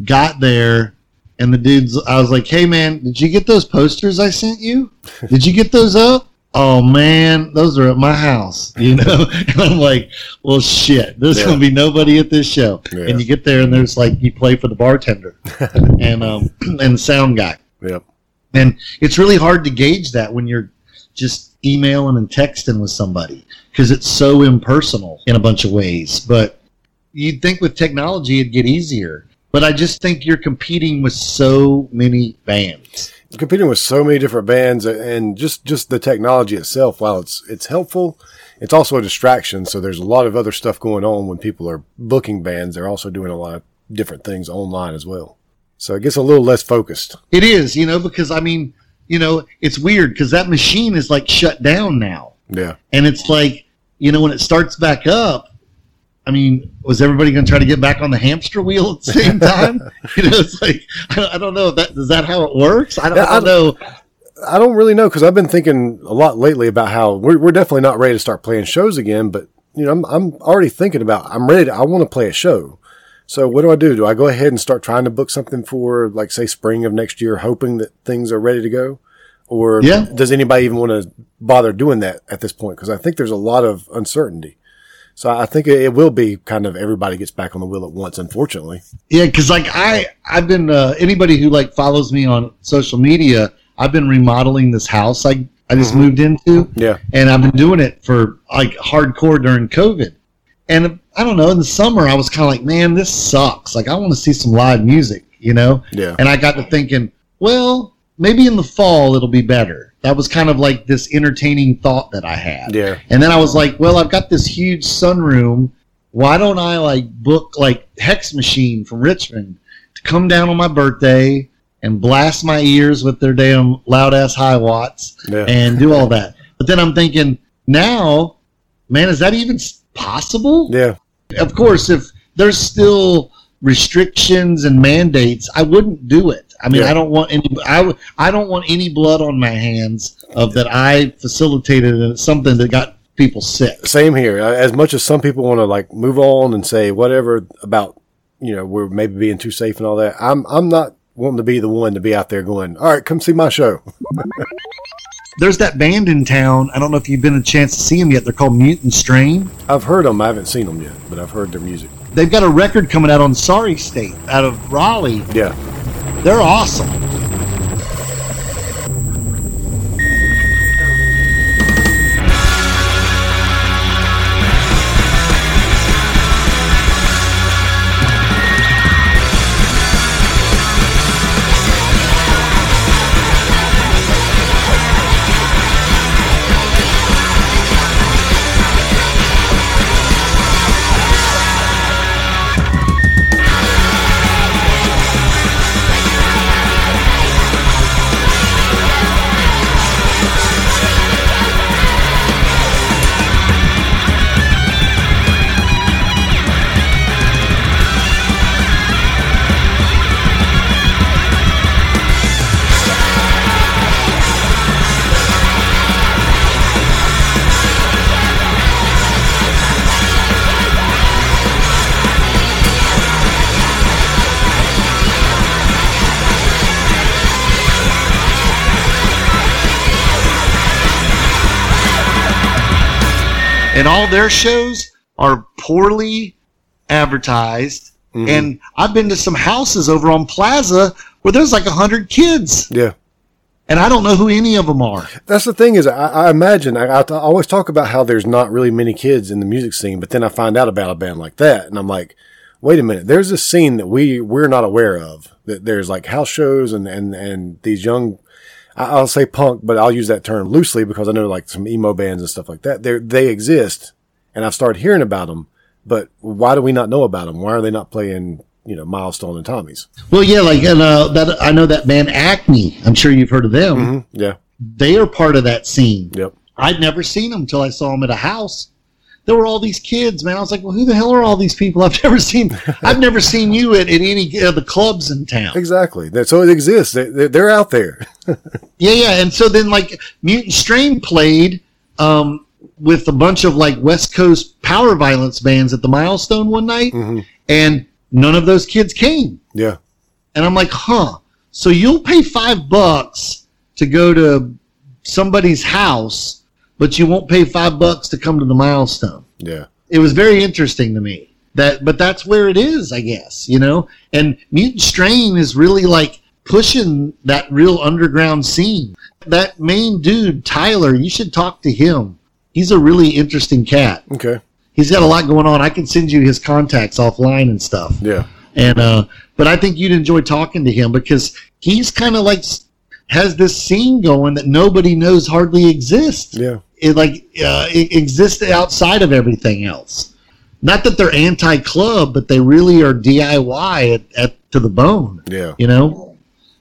[SPEAKER 2] got there. And the dude's, I was like, hey man, did you get those posters I sent you? Did you get those up? Oh man, those are at my house, *laughs* you know? And I'm like, well shit, there's
[SPEAKER 1] Yeah.
[SPEAKER 2] gonna be nobody at this show.
[SPEAKER 1] Yeah.
[SPEAKER 2] And you get there and there's like, you play for the bartender *laughs* and, um, *clears throat* and the sound guy.
[SPEAKER 1] yep,
[SPEAKER 2] And it's really hard to gauge that when you're just emailing and texting with somebody because it's so impersonal in a bunch of ways. But you'd think with technology it'd get easier. But I just think you're competing with so many bands.
[SPEAKER 1] competing with so many different bands and just just the technology itself. While it's it's helpful, it's also a distraction. So there's a lot of other stuff going on when people are booking bands. They're also doing a lot of different things online as well. So it gets a little less focused.
[SPEAKER 2] It is, you know, because I mean, you know, it's weird because that machine is like shut down now.
[SPEAKER 1] Yeah,
[SPEAKER 2] And it's like, you know, when it starts back up, I mean, was everybody going to try to get back on the hamster wheel at the same time? *laughs* you know, it's like, I don't, I don't know. That is that how it works? I don't, I don't know.
[SPEAKER 1] I don't really know because I've been thinking a lot lately about how we're we're definitely not ready to start playing shows again. But you know, I'm I'm already thinking about I'm ready. To, I want to play a show. So what do I do? Do I go ahead and start trying to book something for like say spring of next year, hoping that things are ready to go? Or
[SPEAKER 2] Yeah.
[SPEAKER 1] does anybody even want to bother doing that at this point? Because I think there's a lot of uncertainty. So I think it, will be kind of everybody gets back on the wheel at once. Unfortunately,
[SPEAKER 2] Yeah, because like I, I've been uh, anybody who like follows me on social media. I've been remodeling this house I I just moved into.
[SPEAKER 1] yeah,
[SPEAKER 2] and I've been doing it for like hardcore during COVID. And I don't know, in the summer I was kind of like, man, this sucks. Like I want to see some live music, you know?
[SPEAKER 1] yeah,
[SPEAKER 2] And I got to thinking, well, maybe in the fall it'll be better. That was kind of like this entertaining thought that I had.
[SPEAKER 1] yeah,
[SPEAKER 2] And then I was like, well, I've got this huge sunroom. Why don't I like book like Hex Machine from Richmond to come down on my birthday and blast my ears with their damn loud ass Hiwatts
[SPEAKER 1] yeah.
[SPEAKER 2] and do all that. But then I'm thinking, now, man, is that even possible?
[SPEAKER 1] yeah.
[SPEAKER 2] Of course, if there's still restrictions and mandates, I wouldn't do it. I mean,
[SPEAKER 1] Yeah.
[SPEAKER 2] I don't want any. I I don't want any blood on my hands of that I facilitated and it's something that got people sick.
[SPEAKER 1] Same here. Uh, As much as some people want to like move on and say whatever about, you know, we're maybe being too safe and all that. I'm, I'm not wanting to be the one to be out there going, all right, come see my show. *laughs*
[SPEAKER 2] There's that band in town. I don't know if you've been a chance to see them yet. They're called Mutant Strain.
[SPEAKER 1] I've heard them. I haven't seen them yet, but I've heard their music.
[SPEAKER 2] They've got a record coming out on Sorry State out of Raleigh.
[SPEAKER 1] Yeah.
[SPEAKER 2] They're awesome. And all their shows are poorly advertised.
[SPEAKER 1] Mhm.
[SPEAKER 2] And I've been to some houses over on Plaza where there's like a hundred kids,
[SPEAKER 1] Yeah.
[SPEAKER 2] and I don't know who any of them are.
[SPEAKER 1] That's the thing is, I, I imagine I, I, I always talk about how there's not really many kids in the music scene, but then I find out about a band like that, and I'm like, wait a minute, there's a scene that we we're not aware of. That there's like house shows and and and these young, I'll say punk, but I'll use that term loosely because I know like some emo bands and stuff like that. They they exist, and I've started hearing about them. But why do we not know about them? Why are they not playing? You know, Milestone and Tommy's.
[SPEAKER 2] Well, yeah, like and, uh, that. I know that band Acme. I'm sure you've heard of them.
[SPEAKER 1] hmm Yeah.
[SPEAKER 2] They are part of that scene.
[SPEAKER 1] Yep.
[SPEAKER 2] I'd never seen them until I saw them at a house. There were all these kids, man. I was like, well, who the hell are all these people? I've *laughs* never seen. I've never seen you at, at any of the clubs in town.
[SPEAKER 1] Exactly. So it exists. They, they- they're out there. *laughs*
[SPEAKER 2] Yeah, yeah. And so then, like, Mutant Strain played um, with a bunch of like West Coast power violence bands at the Milestone one night,
[SPEAKER 1] Mhm.
[SPEAKER 2] and none of those kids came.
[SPEAKER 1] Yeah.
[SPEAKER 2] And I'm like, huh. So you'll pay five bucks to go to somebody's house, but you won't pay five bucks to come to the Milestone.
[SPEAKER 1] Yeah.
[SPEAKER 2] It was very interesting to me. That, but that's where it is, I guess, you know. And Mutant Strain is really like pushing that real underground scene. That main dude, Tyler, you should talk to him. He's a really interesting cat.
[SPEAKER 1] Okay.
[SPEAKER 2] He's got a lot going on. I can send you his contacts offline and stuff.
[SPEAKER 1] Yeah.
[SPEAKER 2] And uh, but I think you'd enjoy talking to him because he's kind of like has this scene going that nobody knows hardly exists.
[SPEAKER 1] Yeah.
[SPEAKER 2] It like uh, it exists outside of everything else. Not that they're anti-club, but they really are DIY at, at to the bone.
[SPEAKER 1] Yeah.
[SPEAKER 2] You know,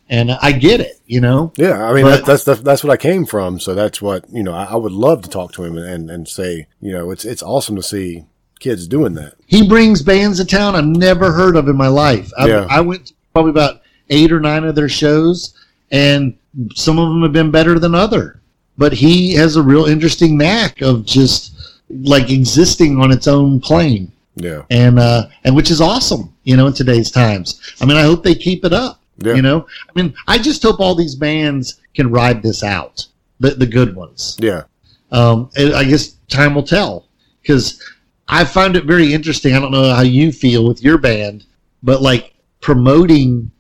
[SPEAKER 2] and I get it. You know,
[SPEAKER 1] Yeah. I mean,
[SPEAKER 2] But-
[SPEAKER 1] that's, that's, that's what I came from. So that's what, you know, I, I would love to talk to him and, and say, you know, it's, it's awesome to see kids doing that.
[SPEAKER 2] he brings bands to town I've never heard of in my life. I,
[SPEAKER 1] Yeah.
[SPEAKER 2] I went to probably about eight or nine of their shows, and some of them have been better than other. But he has a real interesting knack of just like existing on its own plane,
[SPEAKER 1] Yeah.
[SPEAKER 2] and uh, and which is awesome, you know, in today's times. I mean, I hope they keep it up.
[SPEAKER 1] Yeah.
[SPEAKER 2] You know, I mean, I just hope all these bands can ride this out, the the good ones
[SPEAKER 1] Yeah.
[SPEAKER 2] um, I guess time will tell because I found it very interesting. I don't know how you feel with your band, but like promoting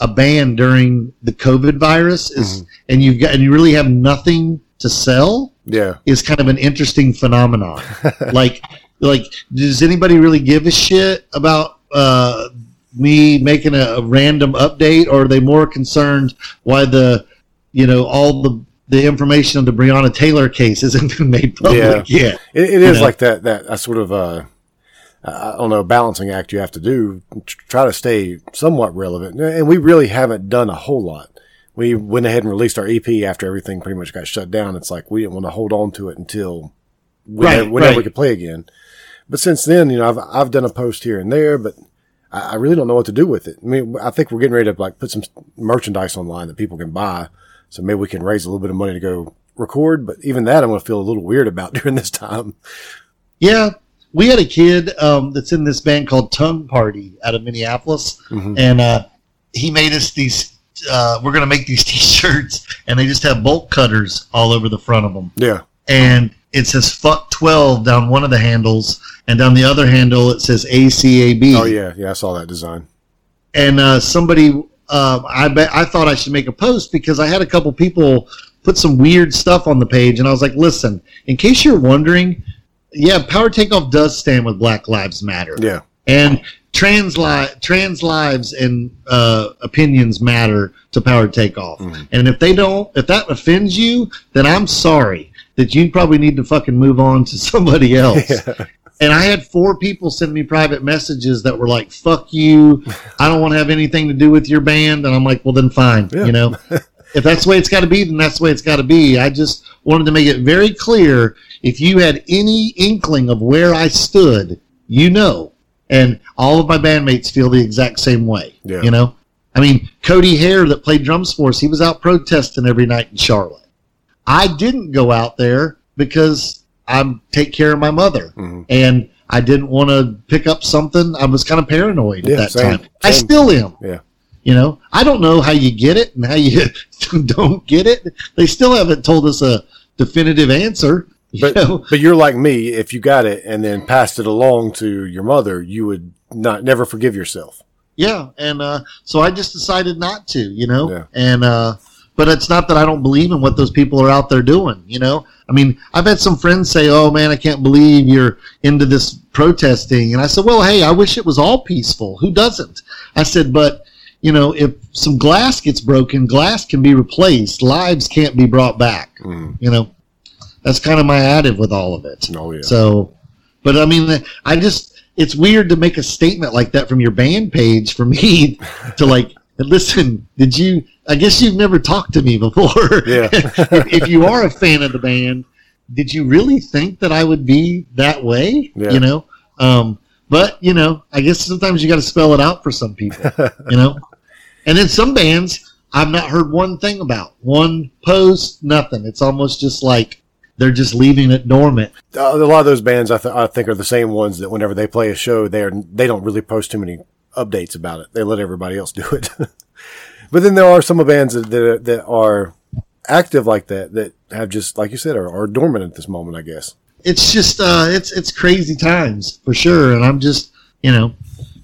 [SPEAKER 2] a band during the COVID virus is, and you've got, and you really have nothing to sell
[SPEAKER 1] Yeah.
[SPEAKER 2] is kind of an interesting phenomenon. *laughs* like, like, does anybody really give a shit about, uh, me making a, a random update or are they more concerned why the, you know, all the, the information of the Breonna Taylor case *laughs* isn't been made public yet.
[SPEAKER 1] It, it is
[SPEAKER 2] know?
[SPEAKER 1] like that, that, that sort of, uh, Uh, I don't know, balancing act you have to do, to try to stay somewhat relevant. And we really haven't done a whole lot. We went ahead and released our EP after everything pretty much got shut down. It's like we didn't want to hold on to it until whenever,
[SPEAKER 2] Right,
[SPEAKER 1] whenever we could play again. But since then, you know, I've, I've done a post here and there, but I, I really don't know what to do with it. I mean, I think we're getting ready to like put some merchandise online that people can buy. So maybe we can raise a little bit of money to go record. But even that, I'm going to feel a little weird about *laughs* during this time.
[SPEAKER 2] Yeah, we had a kid um, that's in this band called Tongue Party out of Minneapolis,
[SPEAKER 1] Mhm.
[SPEAKER 2] and uh, he made us these. Uh, we're gonna make these *laughs* T-shirts, and they just have bolt cutters all over the front of them,
[SPEAKER 1] Yeah.
[SPEAKER 2] and it says "fuck 12 down one of the handles, and down the other handle it says ACAB.
[SPEAKER 1] Oh yeah. Yeah. I saw that design.
[SPEAKER 2] and uh, somebody uh, I bet I thought I should make a post because I had a couple people put some weird stuff on the page, and I was like, listen, in case you're wondering, yeah, Power Takeoff does stand with Black Lives Matter,
[SPEAKER 1] Yeah.
[SPEAKER 2] and trans li- trans lives and uh, opinions matter to Power Takeoff,
[SPEAKER 1] Mhm.
[SPEAKER 2] and if they don't, if that offends you, then I'm sorry that you probably need to fucking move on to *laughs* somebody else.
[SPEAKER 1] Yeah.
[SPEAKER 2] And I had four people send me private messages that were like, fuck you. I don't want to have anything to do with your band. And I'm like, well, then fine.
[SPEAKER 1] Yeah.
[SPEAKER 2] You know, *laughs* if that's the way it's got to be, then that's the way it's got to be. I just wanted to make it very clear if you had any inkling of where I stood, you know. And all of my bandmates feel the exact same way.
[SPEAKER 1] Yeah.
[SPEAKER 2] You know, I mean, Cody Hare that played drums for us, he was out protesting every night in Charlotte. I didn't go out there because I take care of my mother
[SPEAKER 1] Mhm.
[SPEAKER 2] and I didn't want to pick up something. I was kind of paranoid
[SPEAKER 1] Yeah,
[SPEAKER 2] at that
[SPEAKER 1] same,
[SPEAKER 2] time. I still am.
[SPEAKER 1] Yeah.
[SPEAKER 2] You know, I don't know how you get it and how you *laughs* don't get it. They still haven't told us a definitive answer. You
[SPEAKER 1] But
[SPEAKER 2] know,
[SPEAKER 1] but you're like me. If you got it and then passed it along to your mother, you would not never forgive yourself.
[SPEAKER 2] yeah. And uh, so I just decided not to. You know,
[SPEAKER 1] Yeah.
[SPEAKER 2] and uh, but it's not that I don't believe in what those people are out there doing. You know, I mean, I've had some friends say, "Oh man, I can't believe you're into this protesting," and I said, "Well, hey, I wish it was all peaceful. Who doesn't?" I said, "But." You know, if some glass gets broken, glass can be replaced. Lives can't be brought back.
[SPEAKER 1] Mm.
[SPEAKER 2] You know, that's kind of my additive with all of it.
[SPEAKER 1] Oh yeah.
[SPEAKER 2] So, but I mean, I just, it's weird to make a statement like that from your band page for *laughs* me to like, listen, did you, I guess you've never talked to me before. *laughs*
[SPEAKER 1] Yeah.
[SPEAKER 2] if, if you are a fan of the band, did you really think that I would be that way?
[SPEAKER 1] Yeah.
[SPEAKER 2] You know? Um, but, you know, I guess sometimes you got to spell it out for some people, you know? *laughs* And in some bands, I've not heard one thing about one post, nothing. It's almost just like they're just leaving it dormant.
[SPEAKER 1] Uh, a lot of those bands I, th- I think are the same ones that whenever they play a show, they are they don't really post too many updates about it. They let everybody else do it. *laughs* but then there are some bands that, that that are active like that that have just like you said are, are dormant at this moment. I guess.
[SPEAKER 2] it's just uh it's it's crazy times for sure and i'm just you know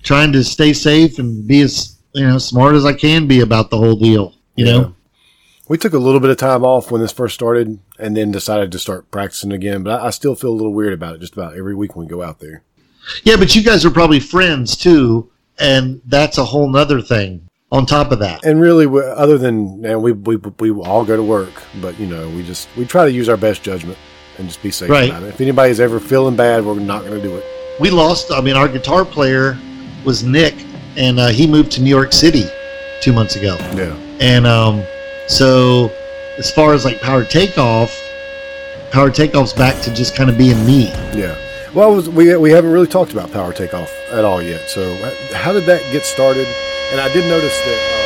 [SPEAKER 2] trying to stay safe and be as you know smart as i can be about the whole deal you
[SPEAKER 1] Yeah.
[SPEAKER 2] know
[SPEAKER 1] We took a little bit of time off when this first started, and then decided to start practicing again. But I, I still feel a little weird about it just about every week when we go out there.
[SPEAKER 2] yeah but you guys are probably friends too and that's a whole nother thing on top of that
[SPEAKER 1] And really, other than and we we we all go to work, but you know, we just we try to use our best judgment and just be safe
[SPEAKER 2] Right.
[SPEAKER 1] about it. If anybody's ever feeling bad, we're not going to do it.
[SPEAKER 2] we lost i mean our guitar player was nick and uh, he moved to new york city two months ago
[SPEAKER 1] Yeah,
[SPEAKER 2] And um, so, as far as like power takeoff, power takeoff's back to just kind of being me.
[SPEAKER 1] yeah. Well, was, we we haven't really talked about power takeoff at all yet. So, uh, how did that get started? And I did notice that.
[SPEAKER 3] It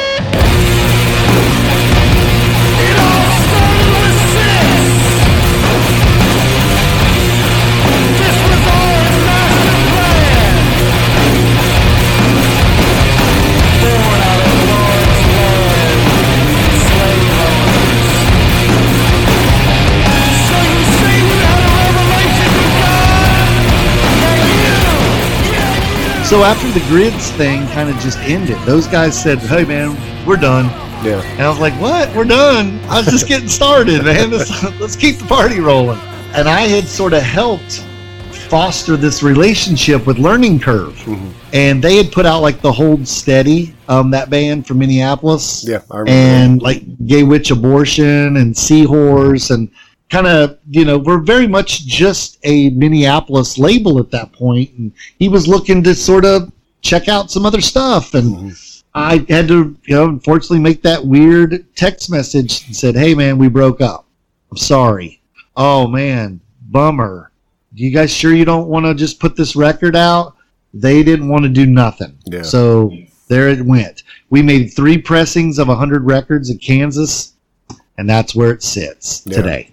[SPEAKER 3] So
[SPEAKER 2] after the grids thing kind of just ended, those guys said, "Hey man, we're done."
[SPEAKER 1] yeah,
[SPEAKER 2] And I was like, "What? We're done? I was just getting started, man. Let's, let's keep the party rolling." And I had sort of helped foster this relationship with Learning Curve,
[SPEAKER 1] Mhm.
[SPEAKER 2] and they had put out like the Hold Steady, um, that band from Minneapolis.
[SPEAKER 1] yeah. I remember.
[SPEAKER 2] and like gay witch abortion and seahorse and kind of you know we're very much just a minneapolis label at that point and he was looking to sort of check out some other stuff and
[SPEAKER 1] Mhm.
[SPEAKER 2] i had to you know unfortunately make that weird text message and said hey man we broke up i'm sorry oh man bummer you guys sure you don't want to just put this record out they didn't want to do nothing.
[SPEAKER 1] Yeah.
[SPEAKER 2] So there it went. We made three pressings of 100 records in Kansas, and that's where it sits
[SPEAKER 1] Yeah.
[SPEAKER 2] today.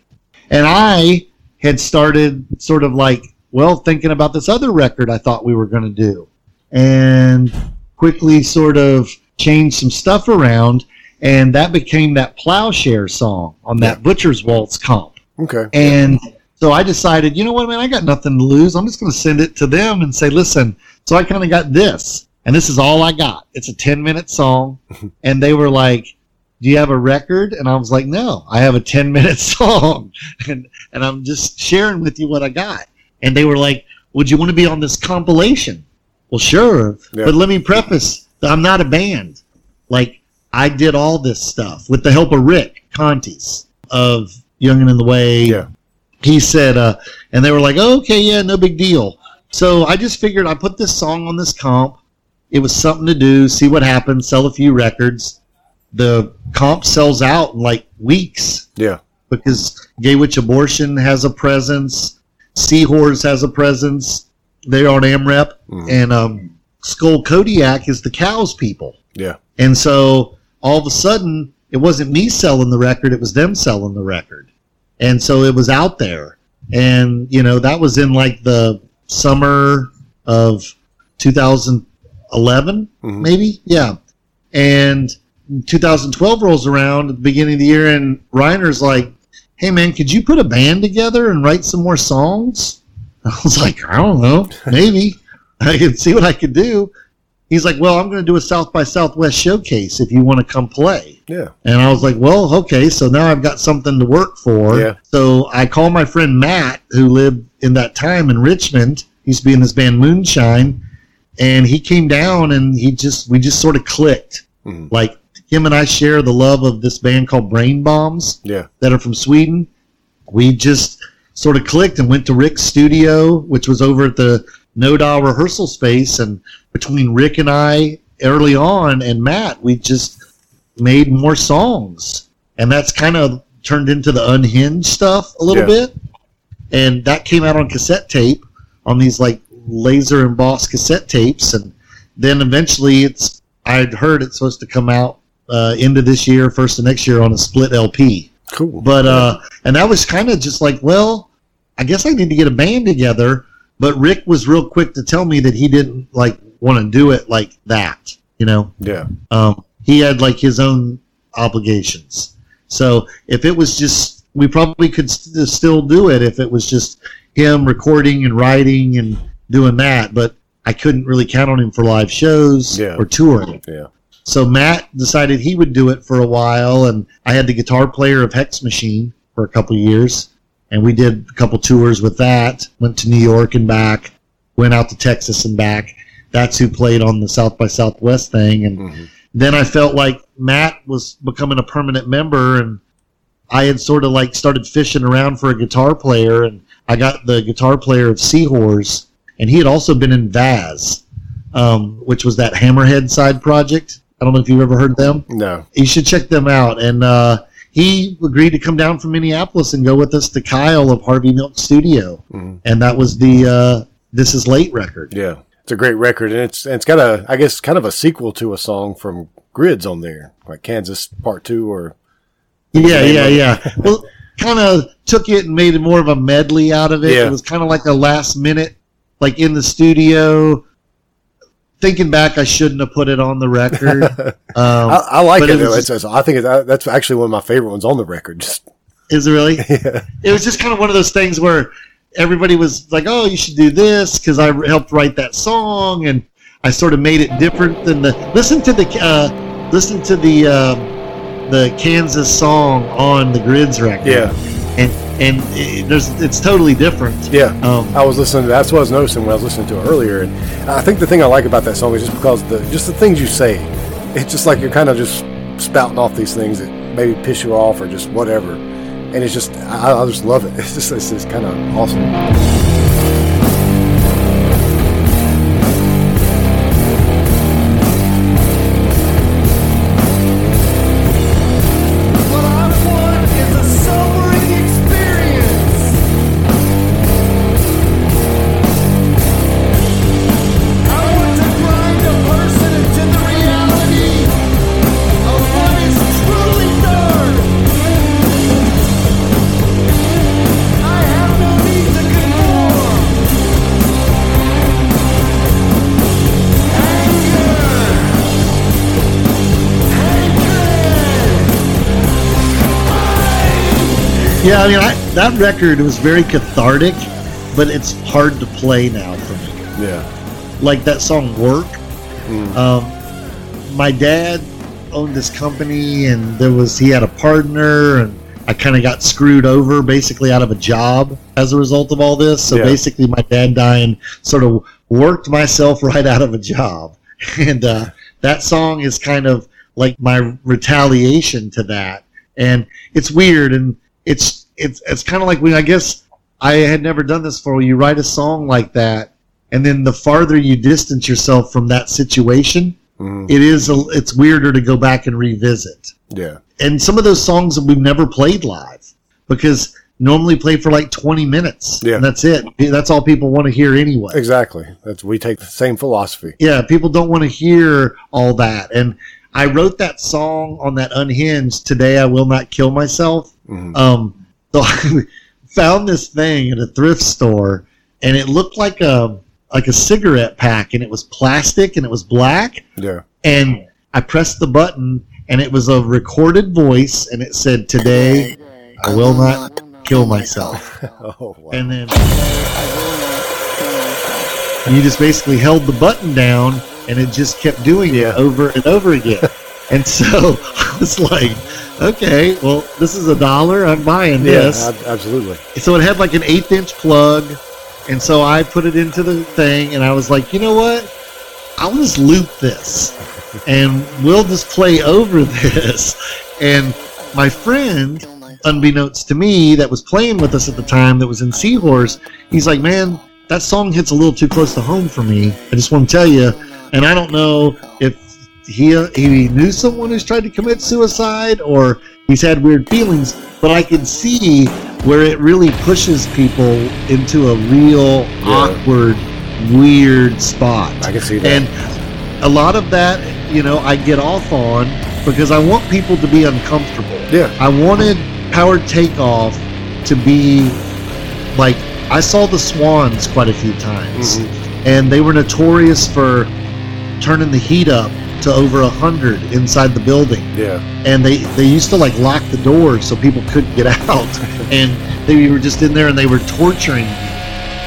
[SPEAKER 2] And I had started sort of like, well, thinking about this other record I thought we were going to do, and quickly sort of changed some stuff around, and that became that Plowshare song on that Butcher's Waltz comp.
[SPEAKER 1] Okay.
[SPEAKER 2] And so I decided, you know what, man, I got nothing to lose. I'm just going to send it to them and say, listen. So I kind of got this, and this is all I got. It's a 10 minute song. *laughs* and they were like, do you have a record? And I was like, no, I have a 10 minute *laughs* song. and, and I'm just sharing with you what I got. And they were like, would you want to be on this compilation? Well, sure.
[SPEAKER 1] Yeah.
[SPEAKER 2] But let me preface that I'm not a band. Like, I did all this stuff with the help of Rick Contis of Young and in the Way,
[SPEAKER 1] Yeah.
[SPEAKER 2] he said, uh, and they were like, oh, okay, yeah, no big deal. So I just figured I put this song on this comp. It was something to do, see what happens, sell a few records. The comp sells out in like weeks
[SPEAKER 1] Yeah.
[SPEAKER 2] because Gay Witch Abortion has a presence, Seahorse has a presence. They're on AMREP,
[SPEAKER 1] Mhm.
[SPEAKER 2] and um, Skull Kodiak is the cows people.
[SPEAKER 1] Yeah.
[SPEAKER 2] And so all of a sudden, it wasn't me selling the record, it was them selling the record. And so it was out there. And, you know, that was in like the summer of 2011,
[SPEAKER 1] Mhm.
[SPEAKER 2] maybe? Yeah. And 2012 rolls around at the beginning of the year, and Reiner's like, hey, man, could you put a band together and write some more songs? *laughs* I was like, I don't know, *laughs* maybe. I can see what I could do. He's like, well, I'm going to do a South by Southwest showcase if you want to come play.
[SPEAKER 1] Yeah.
[SPEAKER 2] And I was like, well, okay, so now I've got something to work for.
[SPEAKER 1] Yeah.
[SPEAKER 2] So I called my friend Matt, who lived in that time in Richmond. He used to be in this band Moonshine. And he came down and he just, we just sort of clicked.
[SPEAKER 1] Mhm.
[SPEAKER 2] Like him and I share the love of this band called Brainbombs
[SPEAKER 1] Yeah.
[SPEAKER 2] that are from Sweden. We just sort of clicked and went to Rick's studio, which was over at the No Dial rehearsal space. And between Rick and I early on and Matt, we just made more songs. And that's kind of turned into the unhinged stuff a little
[SPEAKER 1] Yeah.
[SPEAKER 2] bit. And that came out on cassette tape on these like laser embossed cassette tapes. And then eventually it's, I'd heard it's supposed to come out uh, of this year, first of next year on a split LP.
[SPEAKER 1] Cool.
[SPEAKER 2] But uh, and that was kind of just like, well, I guess I need to get a band together. But Rick was real quick to tell me that he didn't like want to do it like that. You know,
[SPEAKER 1] yeah.
[SPEAKER 2] um, he had like his own obligations. So if it was just, we probably could st- still do it if it was just him recording and writing and doing that. But I couldn't really count on him for live shows
[SPEAKER 1] Yeah.
[SPEAKER 2] or touring.
[SPEAKER 1] Yeah.
[SPEAKER 2] So Matt decided he would do it for a while, and I had the guitar player of Hex Machine for a couple years, and we did a couple tours with that. Went to New York and back, went out to Texas and back. That's who played on the South by Southwest thing, and
[SPEAKER 1] Mhm.
[SPEAKER 2] then I felt like Matt was becoming a permanent member, and I had sort of like started fishing around for a guitar player, and I got the guitar player of Seahorse, and he had also been in Vaz, um, which was that Hammerhead side project. I don't know if you've ever heard them.
[SPEAKER 1] No.
[SPEAKER 2] You should check them out. And uh, he agreed to come down from Minneapolis and go with us to Kyle of Harvey Milk Studio,
[SPEAKER 1] Mhm.
[SPEAKER 2] and that was the uh, "This Is Late" record.
[SPEAKER 1] Yeah. It's a great record, and it's and it's got a I guess kind of a sequel to a song from Grids on there, like Kansas Part Two or
[SPEAKER 2] Yeah, yeah, yeah. *laughs* Well, kind of took it and made it more of a medley out of it.
[SPEAKER 1] Yeah.
[SPEAKER 2] It was kind of like a last minute, like in the studio. Thinking back, I shouldn't have put it on the record. *laughs* Um,
[SPEAKER 1] I, I like it.
[SPEAKER 2] it
[SPEAKER 1] though.
[SPEAKER 2] was
[SPEAKER 1] It's, it's- I think it's, that's actually one of my favorite ones on the record. Just
[SPEAKER 2] is it really? *laughs*
[SPEAKER 1] yeah,
[SPEAKER 2] It was just kind of one of those things where everybody was like, "Oh, you should do this" because I helped write that song, and I sort of made it different than the. Listen to the uh, listen to the um, the Kansas song on the Grids record.
[SPEAKER 1] Yeah.
[SPEAKER 2] And and it, there's it's totally different.
[SPEAKER 1] yeah.
[SPEAKER 2] Um,
[SPEAKER 1] I was listening. to That's what I was noticing when I was listening to it earlier, and I think the thing I like about that song is just because the just the things you say. It's just like you're kind of just spouting off these things that maybe piss you off or just whatever, and it's just I, I just love it. *laughs* It's just it's, it's kind of awesome.
[SPEAKER 2] Yeah, I mean, I, that record was very cathartic, but it's hard to play now for me.
[SPEAKER 1] Yeah.
[SPEAKER 2] Like that song "Work." Um, my dad owned this company, and there was he had a partner, and I kind of got screwed over, basically out of a job as a result of all this. So
[SPEAKER 1] Yeah.
[SPEAKER 2] basically, my dad dying sort of worked myself *laughs* right out of a job, and uh, that song is kind of like my retaliation to that. And it's weird, and it's it's it's kind of like when I guess I had never done this before. You write a song like that, and then the farther you distance yourself from that situation,
[SPEAKER 1] Mhm.
[SPEAKER 2] it is a, it's weirder to go back and revisit.
[SPEAKER 1] Yeah.
[SPEAKER 2] And some of those songs that we've never played live because normally play for like 20 minutes.
[SPEAKER 1] Yeah.
[SPEAKER 2] And that's it. That's all people want to hear anyway.
[SPEAKER 1] Exactly. That's we take the same philosophy.
[SPEAKER 2] Yeah, people don't want to hear all that. And I wrote that song on that unhinged today I will not kill myself.
[SPEAKER 1] Mhm.
[SPEAKER 2] Um so *laughs* I found this thing at a thrift store and it looked like a like a cigarette pack and it was plastic and it was black
[SPEAKER 1] Yeah.
[SPEAKER 2] and I pressed the button and it was a recorded voice and it said today I will not kill myself. *laughs*
[SPEAKER 1] Oh wow.
[SPEAKER 2] And then you just basically held the button down and it just kept doing
[SPEAKER 1] Yeah.
[SPEAKER 2] it over and over again. *laughs* and so *laughs* I was like, okay, well, this is a dollar. I'm buying this.
[SPEAKER 1] ab- absolutely.
[SPEAKER 2] So it had like an eighth inch plug. And so I put it into the thing and I was like, you know what? I'll just loop this *laughs* and we'll just play over this. And my friend, unbeknownst to me, that was playing with us at the time, that was in Seahorse, he's like, man, that song hits a little too close to home for me. I just want to tell you. And I don't know if he, he knew someone who's tried to commit suicide or he's had weird feelings, but I can see where it really pushes people into a real awkward, weird spot.
[SPEAKER 1] I can see that.
[SPEAKER 2] And a lot of that, you know, I get off on because I want people to be uncomfortable.
[SPEAKER 1] yeah.
[SPEAKER 2] I wanted Power Takeoff to be like I saw the Swans quite a few times,
[SPEAKER 1] Mhm.
[SPEAKER 2] and they were notorious for turning the heat up to over a hundred inside the building
[SPEAKER 1] Yeah.
[SPEAKER 2] and they they used to like lock the doors so people couldn't get *laughs* out and they were just in there and they were torturing me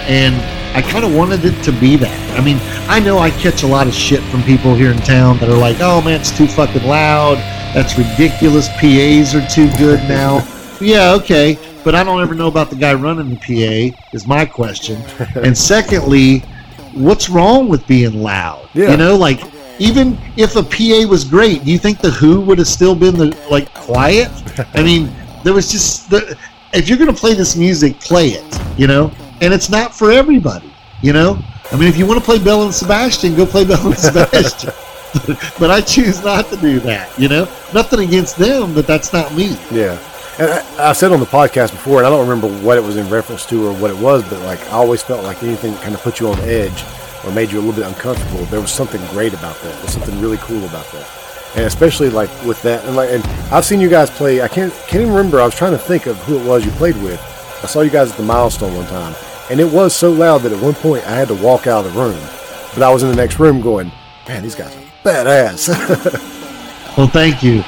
[SPEAKER 2] and I kind of wanted it to be that. I mean, I know I catch a lot of shit from people here in town that are like, "Oh man, it's too fucking loud. That's ridiculous. PAs are too good now." *laughs* yeah, okay, but I don't ever know about the guy running the PA. Is my question. *laughs* and secondly, what's wrong with being loud?
[SPEAKER 1] Yeah.
[SPEAKER 2] You know, like even if a PA was great, do you think the Who would have still been the like quiet? I mean, there was just the, if you're gonna play this music, play it. You know, and it's not for everybody. You know, I mean, if you want to play Belle and Sebastian, go play Belle and *laughs* Sebastian. but I choose not to do that. You know, nothing against them, but that's not me.
[SPEAKER 1] Yeah. And I, I said on the podcast before, and I don't remember what it was in reference to or what it was, but like I always felt like anything kind of put you on edge or made you a little bit uncomfortable. There was something great about that. There's something really cool about that. And especially like with that, and like, and I've seen you guys play. I can't can't even remember. I was trying to think of who it was you played with. I saw you guys at the milestone one time, and it was so loud that at one point I had to walk out of the room. But I was in the next room going, "Man, these guys are badass." *laughs*
[SPEAKER 2] Well, thank you.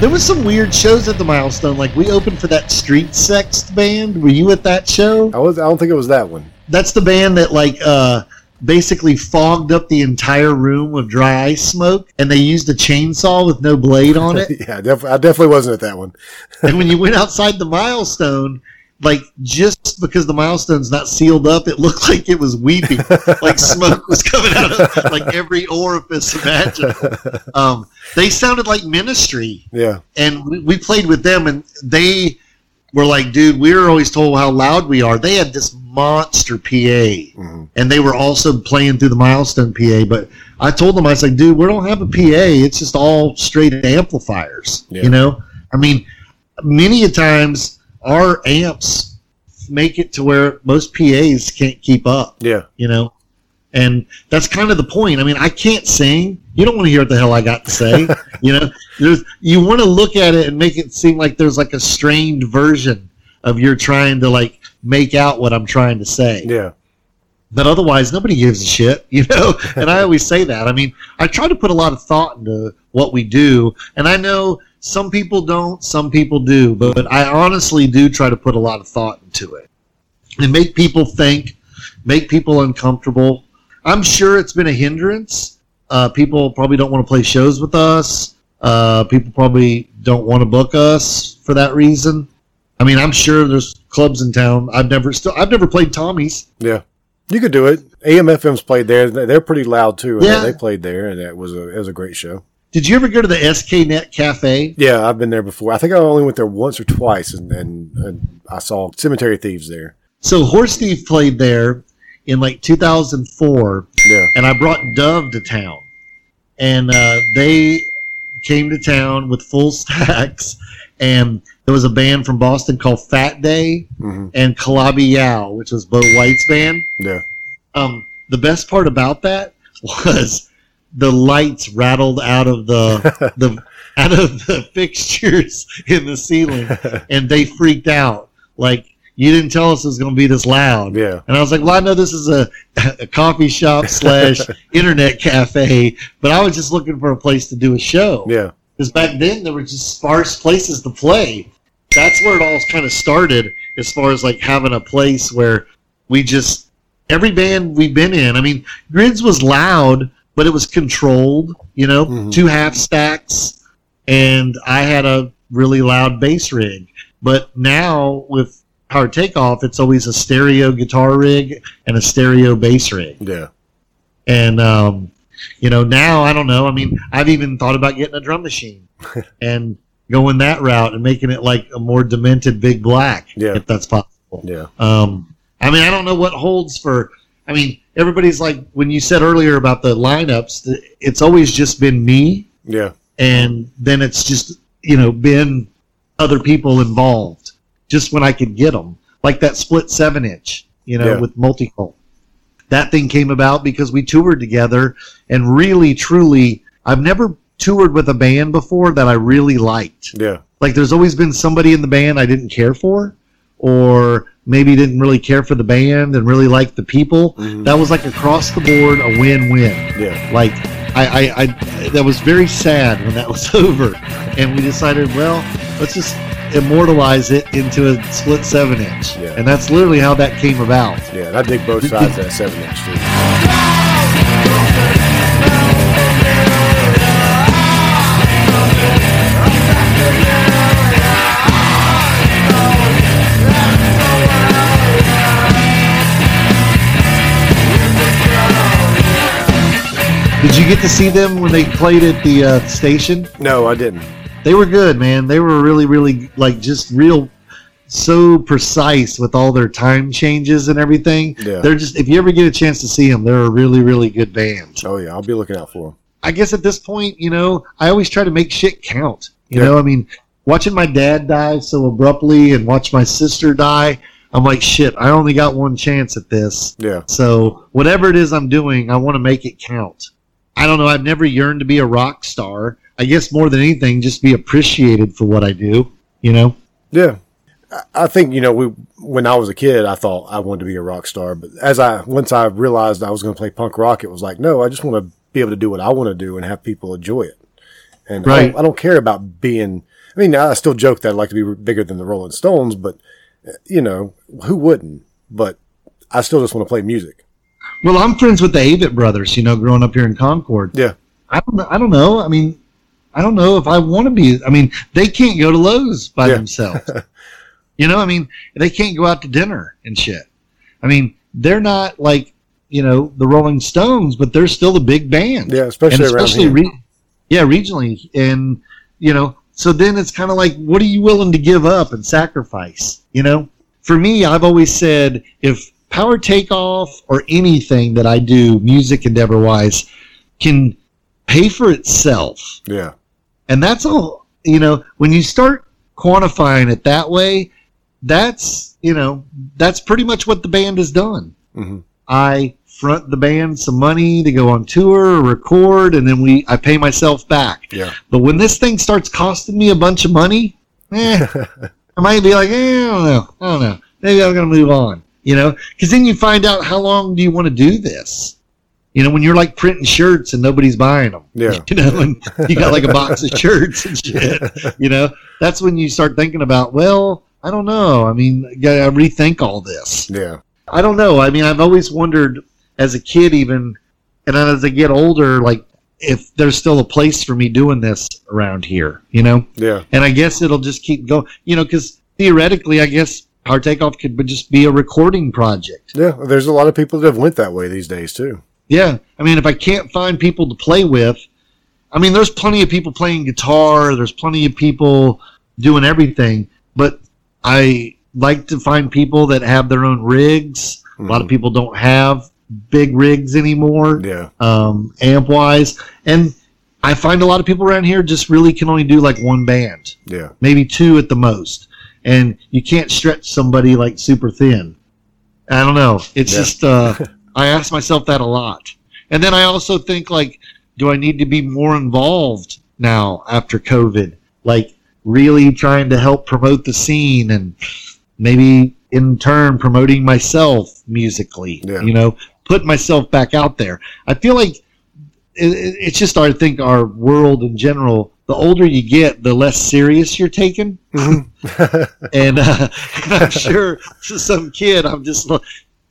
[SPEAKER 2] There was some weird shows at the milestone. Like we opened for that Street Sects band. Were you at that show?
[SPEAKER 1] I was. I don't think it was that one.
[SPEAKER 2] That's the band that like uh basically fogged up the entire room with dry ice smoke, and they used a chainsaw with no blade on it. *laughs*
[SPEAKER 1] Yeah, def- I definitely wasn't at that one.
[SPEAKER 2] and when you *laughs* went outside the milestone, like just because the milestone's not sealed up, it looked *laughs* like it was weeping, like smoke was coming out of like every orifice imaginable. Um, they sounded like Ministry,
[SPEAKER 1] Yeah,
[SPEAKER 2] and we, we played with them, and they were like, "Dude, we were always told how loud we are." They had this monster PA,
[SPEAKER 1] Mm-hmm.
[SPEAKER 2] and they were also playing through the milestone PA. But I told them, I was like, "Dude, we don't have a PA. It's just all straight amplifiers."
[SPEAKER 1] Yeah.
[SPEAKER 2] You know, I mean, many a times our amps make it to where most PAs can't keep up.
[SPEAKER 1] yeah,
[SPEAKER 2] You know, And that's kind of the point. I mean, I can't sing. You don't want to hear what the hell I got to say. *laughs* you know, there's, you want to look at it and make it seem like there's like a strained version of you're trying to like make out what I'm trying to say.
[SPEAKER 1] Yeah.
[SPEAKER 2] But otherwise, nobody gives a shit, you know. *laughs* and I always say that. I mean, I try to put a lot of thought into what we do, and I know some people don't, some people do, but, but I honestly do try to put a lot of thought into it and make people think, make people uncomfortable. I'm sure it's been a hindrance. Uh, people probably don't want to play shows with us. Uh, people probably don't want to book us for that reason. I mean, I'm sure there's clubs in town. I've never still I've never played Tommy's.
[SPEAKER 1] Yeah. You could do it. AMFM's played there. They're pretty loud too.
[SPEAKER 2] Yeah.
[SPEAKER 1] They played there, and it was a it was a great show.
[SPEAKER 2] Did you ever go to the SK Net Cafe?
[SPEAKER 1] Yeah, I've been there before. I think I only went there once or twice, and, and, and I saw Cemetery Thieves there.
[SPEAKER 2] So Horse Thief played there in like 2004,
[SPEAKER 1] Yeah.
[SPEAKER 2] and I brought Dove to town, and uh, they came to town with full *laughs* stacks, and there was a band from Boston called Fat Day
[SPEAKER 1] hmm
[SPEAKER 2] and Calabi Yau, which was Bo White's band.
[SPEAKER 1] Yeah.
[SPEAKER 2] Um, the best part about that *laughs* was the lights rattled out of the *laughs* the out of the fixtures in the ceiling, and they freaked out. Like you didn't tell us it was going to be this loud.
[SPEAKER 1] Yeah.
[SPEAKER 2] And I was like, well, I know this is a, a coffee shop *laughs* slash internet cafe, but I was just looking for a place to do a show.
[SPEAKER 1] Yeah.
[SPEAKER 2] Because back then there were just sparse places to play. That's where it all kind of started, as far as like having a place where we just every band we've been in. I mean, Grids was loud, but it was controlled. You know,
[SPEAKER 1] Mhm.
[SPEAKER 2] two half stacks, and I had a really loud bass rig. But now with Power Takeoff, it's always a stereo guitar rig and a stereo bass rig.
[SPEAKER 1] Yeah.
[SPEAKER 2] And um, you know, now I don't know. I mean, I've even thought about getting a drum machine *laughs* and going that route and making it like a more demented Big Black,
[SPEAKER 1] Yeah.
[SPEAKER 2] if that's possible.
[SPEAKER 1] Yeah.
[SPEAKER 2] Um, I mean, I don't know what holds for. I mean, everybody's like when you said earlier about the lineups, it's always just been me,
[SPEAKER 1] Yeah.
[SPEAKER 2] and then it's just you know been other people involved. Just when I could get them, like that split seven inch, you know,
[SPEAKER 1] Yeah.
[SPEAKER 2] with multicult. That thing came about because we toured together, and really, truly, I've never toured with a band before that I really liked
[SPEAKER 1] Yeah.
[SPEAKER 2] like there's always been somebody in the band I didn't care for, or maybe didn't really care for the band and really liked the people.
[SPEAKER 1] Mhm.
[SPEAKER 2] That was like across the board a win-win.
[SPEAKER 1] Yeah.
[SPEAKER 2] Like I, I, I, that was very sad when that *laughs* was over, and we decided, well, let's just immortalize it into a split seven inch,
[SPEAKER 1] Yeah.
[SPEAKER 2] and that's literally how that came about.
[SPEAKER 1] Yeah. And I dig both sides of that seven inch too.
[SPEAKER 2] Did you get to see them when they played at the uh, station?
[SPEAKER 1] No, I didn't.
[SPEAKER 2] They were good, man. They were really, really like just real, so precise with all their time changes and everything.
[SPEAKER 1] Yeah.
[SPEAKER 2] They're just if you ever get a chance to see them, they're a really, really good band.
[SPEAKER 1] Oh yeah, I'll be looking out for them.
[SPEAKER 2] I guess at this point, you know, I always try to make shit count. You
[SPEAKER 1] Yeah.
[SPEAKER 2] know, I mean, watching my dad die so abruptly and watch my sister die, I'm like, shit, I only got one chance at this.
[SPEAKER 1] Yeah.
[SPEAKER 2] So whatever it is I'm doing, I want to make it count. I don't know. I've never yearned to be a rock star. I guess more than anything, just be appreciated for what I do. You know?
[SPEAKER 1] Yeah. I- think, you know, we, when I was a kid, I thought I wanted to be a rock star, but as I, once I realized I was going to play punk rock, it was like, no, I just want to be able to do what I want to do and have people enjoy it. And I, don't, I don't care about being, I mean, I still joke that I'd like to be bigger than the Rolling Stones, but, you know, who wouldn't? But I still just want to play music.
[SPEAKER 2] Well, I'm friends with the Avett brothers. You know, growing up here in Concord.
[SPEAKER 1] Yeah.
[SPEAKER 2] I don't. know- I don't know. I mean, I don't know if I want to be. I mean, they can't go to Lowe's by
[SPEAKER 1] Yeah.
[SPEAKER 2] themselves. *laughs* you know, I mean, they can't go out to dinner and shit. I mean, they're not like you know the Rolling Stones, but they're still the big band.
[SPEAKER 1] Yeah. Especially
[SPEAKER 2] and especially
[SPEAKER 1] here.
[SPEAKER 2] re- yeah, regionally, and you know, so then it's kind of like, what are you willing to give up and sacrifice? You know, for me, I've always said if Power Takeoff or anything that I do, music endeavor wise, can pay for itself,
[SPEAKER 1] yeah.
[SPEAKER 2] and that's all. You know, when you start quantifying it that way, that's you know, that's pretty much what the band has done.
[SPEAKER 1] hmm
[SPEAKER 2] I front the band some money to go on tour or record, and then we I pay myself back.
[SPEAKER 1] Yeah.
[SPEAKER 2] But when this thing starts costing me a bunch of money, eh, *laughs* I might be like, eh, I don't know, I don't know. Maybe I'm gonna move on. You know, because then you find out how long do you want to do this. You know, when you're like printing shirts and nobody's buying them.
[SPEAKER 1] Yeah.
[SPEAKER 2] You know, and you got like a box of *laughs* shirts and shit. You know, that's when you start thinking about, well, I don't know. I mean, gotta rethink all this.
[SPEAKER 1] Yeah.
[SPEAKER 2] I don't know. I mean, I've always wondered as a kid, even, and then as I get older, like if there's still a place for me doing this around here, you know?
[SPEAKER 1] Yeah.
[SPEAKER 2] And I guess it'll just keep going, you know, because theoretically, I guess Power Takeoff could just be a recording project.
[SPEAKER 1] Yeah. There's a lot of people that have went that way these days too.
[SPEAKER 2] Yeah. I mean, if I can't find people to play with, I mean, there's plenty of people playing guitar, there's plenty of people doing everything, but I like to find people that have their own rigs. A lot of people don't have big rigs anymore,
[SPEAKER 1] Yeah.
[SPEAKER 2] um, amp wise. And I find a lot of people around here just really can only do like one band,
[SPEAKER 1] Yeah.
[SPEAKER 2] maybe two at the most. And you can't stretch somebody like super thin. I don't know. It's
[SPEAKER 1] Yeah.
[SPEAKER 2] just, uh, *laughs* I ask myself that a lot. And then I also think like, do I need to be more involved now after COVID? Like really trying to help promote the scene and maybe in turn promoting myself musically,
[SPEAKER 1] Yeah.
[SPEAKER 2] you know, put myself back out there. I feel like it, it- it's just, I think our world in general, the older you get, the less serious you're taken. *laughs* and, uh, and I'm *laughs* sure to some kid, I'm just,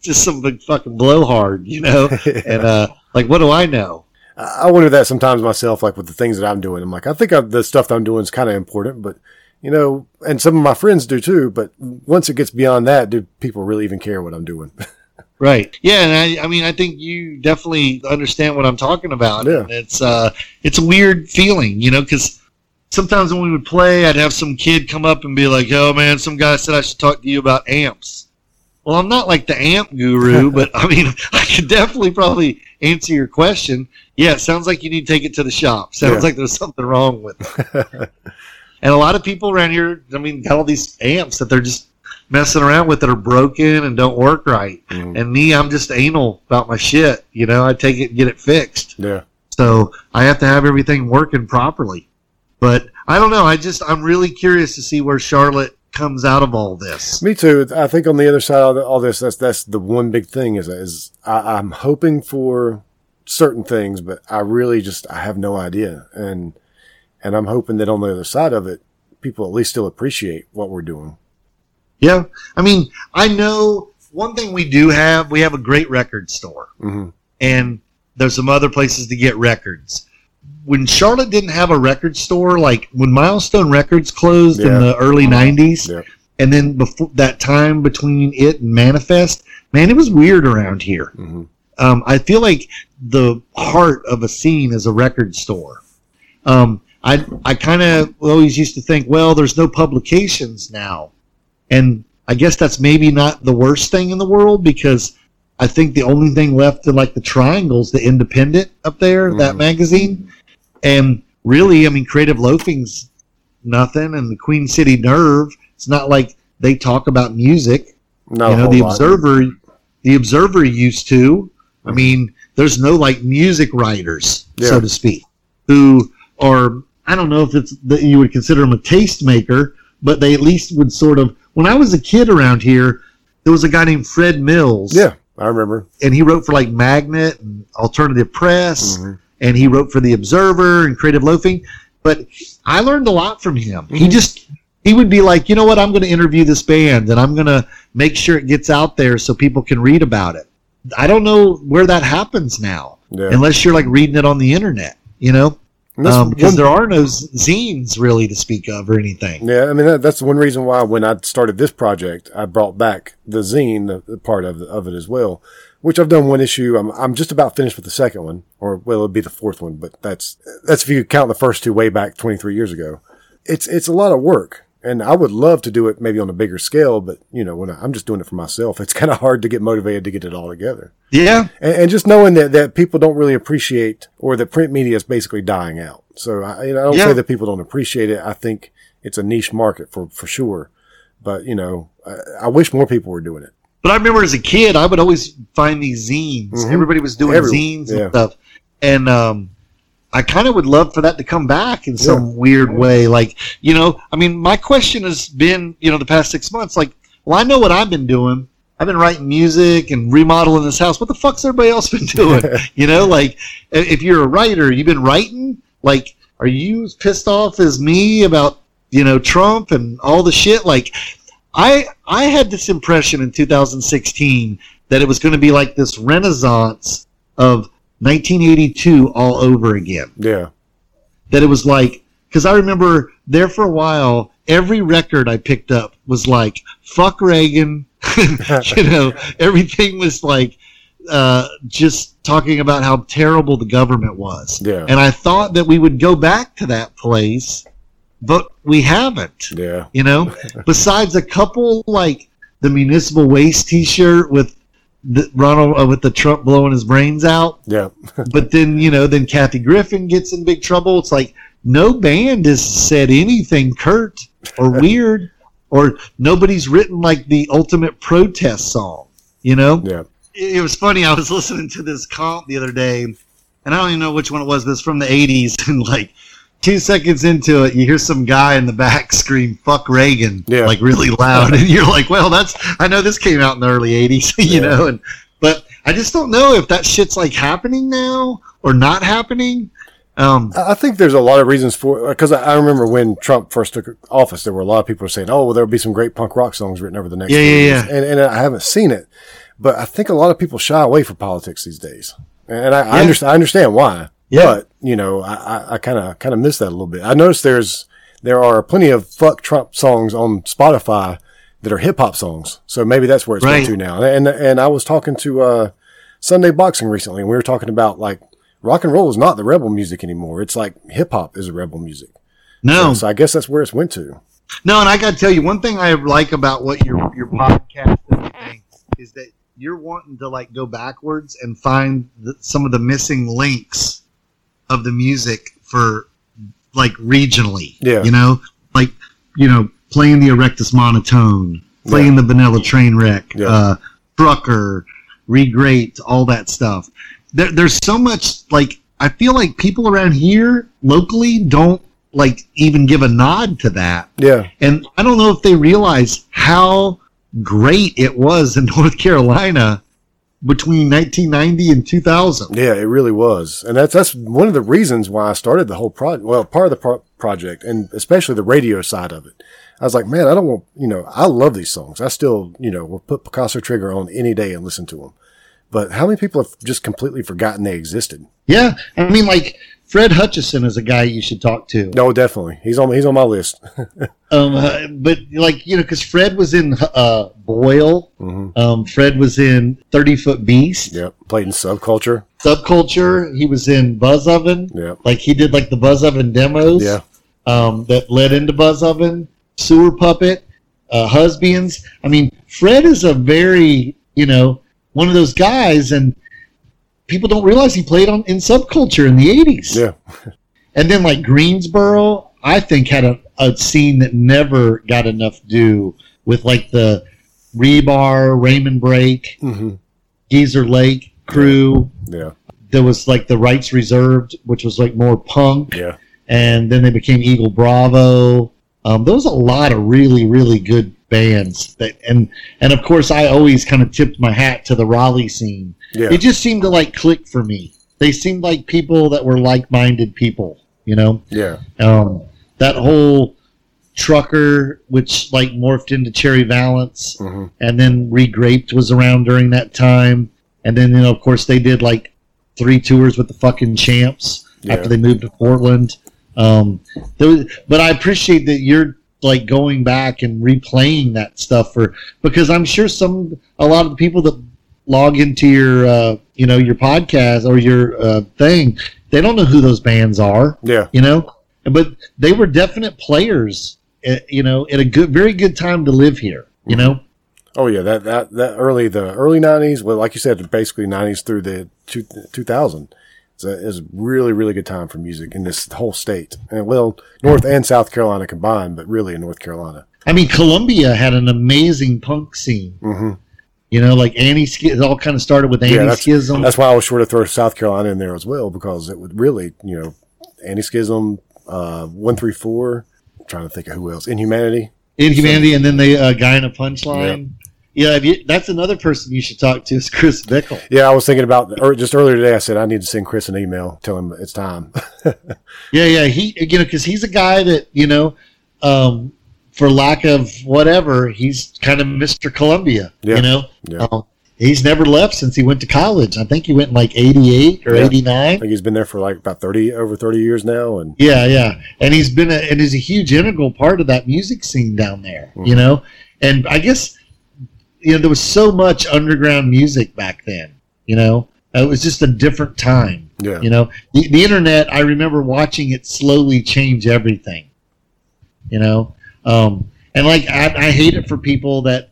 [SPEAKER 2] just some big fucking blowhard, you know? *laughs* And, uh, like, what do I know?
[SPEAKER 1] I I wonder that sometimes myself, like with the things that I'm doing. I'm like, I think I, the stuff that I'm doing is kind of important, but you know, and some of my friends do too. But once it gets beyond that, do people really even care what I'm doing?
[SPEAKER 2] Right. Yeah, and I, I mean, I think you definitely understand what I'm talking about.
[SPEAKER 1] Yeah.
[SPEAKER 2] And it's uh, it's a weird feeling, you know, because sometimes when we would play, I'd have some kid come up and be like, "Oh man, some guy said I should talk to you about amps." Well, I'm not like the amp guru, *laughs* but I mean, I could definitely probably answer your question. Yeah, sounds like you need to take it to the shop. Sounds
[SPEAKER 1] Yeah.
[SPEAKER 2] like there's something wrong with it. and a lot of people around here, I mean, got all these amps that they're just messing around with that are broken and don't work right.
[SPEAKER 1] Mhm.
[SPEAKER 2] And me, I'm just anal about my shit. You know, I take it and get it fixed.
[SPEAKER 1] yeah.
[SPEAKER 2] So I have to have everything working properly. But I don't know. I just, I'm really curious to see where Charlotte comes out of all this.
[SPEAKER 1] Me too. I think on the other side of all this, that's that's the one big thing is is I, I'm hoping for certain things, but I really just I have no idea, and and I'm hoping that on the other side of it, people at least still appreciate what we're doing.
[SPEAKER 2] Yeah. I mean, I know one thing we do have, we have a great record store.
[SPEAKER 1] hmm
[SPEAKER 2] and there's some other places to get records. When Charlotte didn't have a record store, like when Milestone Records closed in the early '90s,
[SPEAKER 1] Yeah.
[SPEAKER 2] and then before that time between it and Manifest, man, it was weird around here.
[SPEAKER 1] hmm
[SPEAKER 2] Um, I feel like the heart of a scene is a record store. Um, I I kind of always used to think, well, there's no publications now, and I guess that's maybe not the worst thing in the world because I think the only thing left in like the Triangles, the Independent up there, that
[SPEAKER 1] Mhm.
[SPEAKER 2] magazine, and really, I mean, Creative Loafing's nothing, and the Queen City Nerve. It's not like they talk about music
[SPEAKER 1] Not
[SPEAKER 2] you know the
[SPEAKER 1] lot.
[SPEAKER 2] observer the observer used to i mean there's no like music writers
[SPEAKER 1] Yeah.
[SPEAKER 2] so to speak who are i don't know if it's that you would consider them a tastemaker but they at least would sort of when i was a kid around here there was a guy named fred mills
[SPEAKER 1] Yeah, I remember.
[SPEAKER 2] and he wrote for like magnet and alternative press
[SPEAKER 1] Mhm.
[SPEAKER 2] And he wrote for the observer and creative loafing but i learned a lot from him. He
[SPEAKER 1] Mhm.
[SPEAKER 2] just he would be like you know what? I'm going to interview this band and i'm going to make sure it gets out there so people can read about it. I don't know where that happens now
[SPEAKER 1] Yeah.
[SPEAKER 2] unless you're like reading it on the internet you know?
[SPEAKER 1] And
[SPEAKER 2] um, because
[SPEAKER 1] one-
[SPEAKER 2] there are no zines really to speak of or anything.
[SPEAKER 1] Yeah, I mean that, that's one reason why when I started this project, I brought back the zine, the, the part of of it as well, which I've done one issue. I'm I'm just about finished with the second one, or well, it'll be the fourth one, but that's that's if you count the first two way back 23 years ago. It's it's a lot of work, and I would love to do it maybe on a bigger scale, but you know when I, I'm just doing it for myself, it's kind of hard to get motivated to get it all together.
[SPEAKER 2] yeah
[SPEAKER 1] And, and just knowing that, that people don't really appreciate or that print media is basically dying out. So I, you know, I don't
[SPEAKER 2] Yeah.
[SPEAKER 1] say that people don't appreciate it. I think it's a niche market for, for sure. But, you know, I, I wish more people were doing it.
[SPEAKER 2] But I remember as a kid, I would always find these zines.
[SPEAKER 1] Mhm.
[SPEAKER 2] Everybody was doing
[SPEAKER 1] Every-
[SPEAKER 2] zines
[SPEAKER 1] yeah.
[SPEAKER 2] and stuff, and um, I kind of would love for that to come back in some weird way. Like, you know, I mean, my question has been, you know, the past six months, like, well, I know what I've been doing. I've been writing music and remodeling this house. What the fuck's everybody else been *laughs* doing? you know, like, if you're a writer, you've been writing. Like, are you as pissed off as me about, you know, Trump and all the shit? Like, I I had this impression in 2016 that it was going to be like this renaissance of 1982 all over again.
[SPEAKER 1] Yeah.
[SPEAKER 2] That it was like because I remember there for a while, every record I picked up was like "fuck Reagan," *laughs* you know, everything was like uh, just talking about how terrible the government was.
[SPEAKER 1] Yeah.
[SPEAKER 2] And I thought that we would go back to that place, but we haven't
[SPEAKER 1] Yeah.
[SPEAKER 2] you know *laughs* besides a couple like the municipal waste t-shirt with the ronald uh, with the trump blowing his brains out
[SPEAKER 1] Yeah. *laughs*
[SPEAKER 2] but then you know then kathy griffin gets in big trouble it's like no band has said anything curt or *laughs* weird or nobody's written like the ultimate protest song you know
[SPEAKER 1] Yeah.
[SPEAKER 2] it, it was funny. I was listening to this comp the other day, and I don't even know which one it was, but it's from the '80s. And like two seconds into it, you hear some guy in the back *laughs* scream "fuck Reagan"
[SPEAKER 1] Yeah.
[SPEAKER 2] like really loud, and you're like, "Well, that's I know this came out in the early '80s, *laughs* you
[SPEAKER 1] Yeah.
[SPEAKER 2] know." And but I just don't know if that shit's like happening now or not happening. Um,
[SPEAKER 1] I I think there's a lot of reasons for because I I remember when Trump first took office, there were a lot of people saying, "Oh, well, there'll be some great punk rock songs written over the next
[SPEAKER 2] Yeah, yeah,
[SPEAKER 1] years."
[SPEAKER 2] yeah.
[SPEAKER 1] And, and I haven't seen it, but I think a lot of people shy away from politics these days, and I, I
[SPEAKER 2] Yeah.
[SPEAKER 1] understand. I understand why.
[SPEAKER 2] Yeah.
[SPEAKER 1] But you know, I kind of kind of miss that a little bit. I noticed there's there are plenty of fuck Trump songs on Spotify that are hip hop songs, so maybe that's where it's
[SPEAKER 2] Right.
[SPEAKER 1] going to now. And and I was talking to uh, Sunday Boxing recently, and we were talking about like rock and roll is not the rebel music anymore. It's like hip hop is a rebel music.
[SPEAKER 2] no,
[SPEAKER 1] So I guess that's where it's went to.
[SPEAKER 2] No, and I got to tell you one thing I like about what your your podcast is, is that you're wanting to like go backwards and find the, some of the missing links of the music for like regionally.
[SPEAKER 1] Yeah.
[SPEAKER 2] you know, like you know, playing the Erectus monotone, playing the Vanilla Trainwreck,
[SPEAKER 1] Yeah.
[SPEAKER 2] uh, Trucker, Regraped, all that stuff. There, there's so much like I feel like people around here locally don't like even give a nod to that.
[SPEAKER 1] Yeah.
[SPEAKER 2] And I don't know if they realize how great it was in *laughs* North Carolina between 1990 and 2000.
[SPEAKER 1] Yeah, it really was. And that's, that's one of the reasons why I started the whole project. Well, part of the pro- project and especially the radio side of it. I was like, man, I don't want, you know, I love these songs. I still, you know, will put Picasso Trigger on any day and listen to them. But how many people have just completely forgotten they existed?
[SPEAKER 2] Yeah, I mean, like Fred Hutchison is a guy you should talk to.
[SPEAKER 1] No, definitely. He's on, he's on my list. *laughs*
[SPEAKER 2] Um, uh, but like you know, because Fred was in uh, Boyle,
[SPEAKER 1] hmm
[SPEAKER 2] um, Fred was in Thirty Foot Beast,
[SPEAKER 1] Yep. Played in Subculture.
[SPEAKER 2] Subculture. He was in Buzz Oven.
[SPEAKER 1] Yep.
[SPEAKER 2] Like he did like the Buzz Oven demos.
[SPEAKER 1] Yeah.
[SPEAKER 2] um, that led into Buzz Oven, Sewer Puppet, uh, Husbands. I mean, Fred is a very, you know, one of those guys, and people don't realize he played on in subculture in the 80s.
[SPEAKER 1] Yeah.
[SPEAKER 2] And then, like, Greensboro, I think had a, a scene that never got enough due with, like, the Rebar, Raymond Break,
[SPEAKER 1] hmm
[SPEAKER 2] Geezer Lake crew.
[SPEAKER 1] Yeah.
[SPEAKER 2] There was, like, the Rights Reserved, which was, like, more punk
[SPEAKER 1] Yeah.
[SPEAKER 2] and then they became Eagle Bravo. Um, there was a lot of really, really good bands that, and and of course, I always kind of tipped my hat to the Raleigh scene.
[SPEAKER 1] Yeah.
[SPEAKER 2] It just seemed to like click for me. They seemed like people that were like-minded people, you know.
[SPEAKER 1] Yeah.
[SPEAKER 2] Um, that whole trucker, which like morphed into Cherry Valence,
[SPEAKER 1] hmm
[SPEAKER 2] and then Regraped was around during that time, and then you know, of course, they did like three tours with the fucking Champs
[SPEAKER 1] Yeah.
[SPEAKER 2] after they moved to Portland. Um, there was, but I appreciate that you're like going back and replaying that stuff for because I'm sure some a lot of the people that log into your uh, you know your podcast or your uh, thing they don't know who those bands are
[SPEAKER 1] Yeah.
[SPEAKER 2] you know but they were definite players uh, you know at a good very good time to live here you know
[SPEAKER 1] Oh yeah, that that that early the early nineties. Well, like you said, basically nineties through the two thousand. It's a, it's a really really good time for music in this whole state, and well, North and South Carolina combined, but really in North Carolina.
[SPEAKER 2] I mean, Columbia had an amazing punk scene.
[SPEAKER 1] hmm
[SPEAKER 2] You know, like anti it all kind of started with
[SPEAKER 1] Yeah,
[SPEAKER 2] anti
[SPEAKER 1] that's,
[SPEAKER 2] schism.
[SPEAKER 1] that's why I was sure to throw South Carolina in there as well because it would really, you know, Antischism, uh, one three four. Trying to think of who else. Inhumanity.
[SPEAKER 2] Inhumanity, and then the uh, Guyana Punchline. Yeah, if you, that's another person you should talk to is Chris Bickel.
[SPEAKER 1] Yeah, I was thinking about or just earlier today. I said I need to send Chris an email, tell him it's time. *laughs*
[SPEAKER 2] Yeah, yeah, he you know because he's a guy that you know, um, for lack of whatever, he's kind of Mister Columbia.
[SPEAKER 1] Yeah.
[SPEAKER 2] You know,
[SPEAKER 1] Yeah.
[SPEAKER 2] Um, he's never left since he went to college. I think he went in like eighty eight or
[SPEAKER 1] Yeah.
[SPEAKER 2] eighty
[SPEAKER 1] I think he's been there for like about thirty over thirty years now, and
[SPEAKER 2] Yeah, yeah, and he's been a, and is a huge integral part of that music scene down there. You
[SPEAKER 1] Mhm.
[SPEAKER 2] know, and I guess you know there was so much underground music back then. You know, it was just a different time.
[SPEAKER 1] yeah,
[SPEAKER 2] You know, the, the internet, I remember watching it slowly change everything. You know, um, and like I, I hate it for people that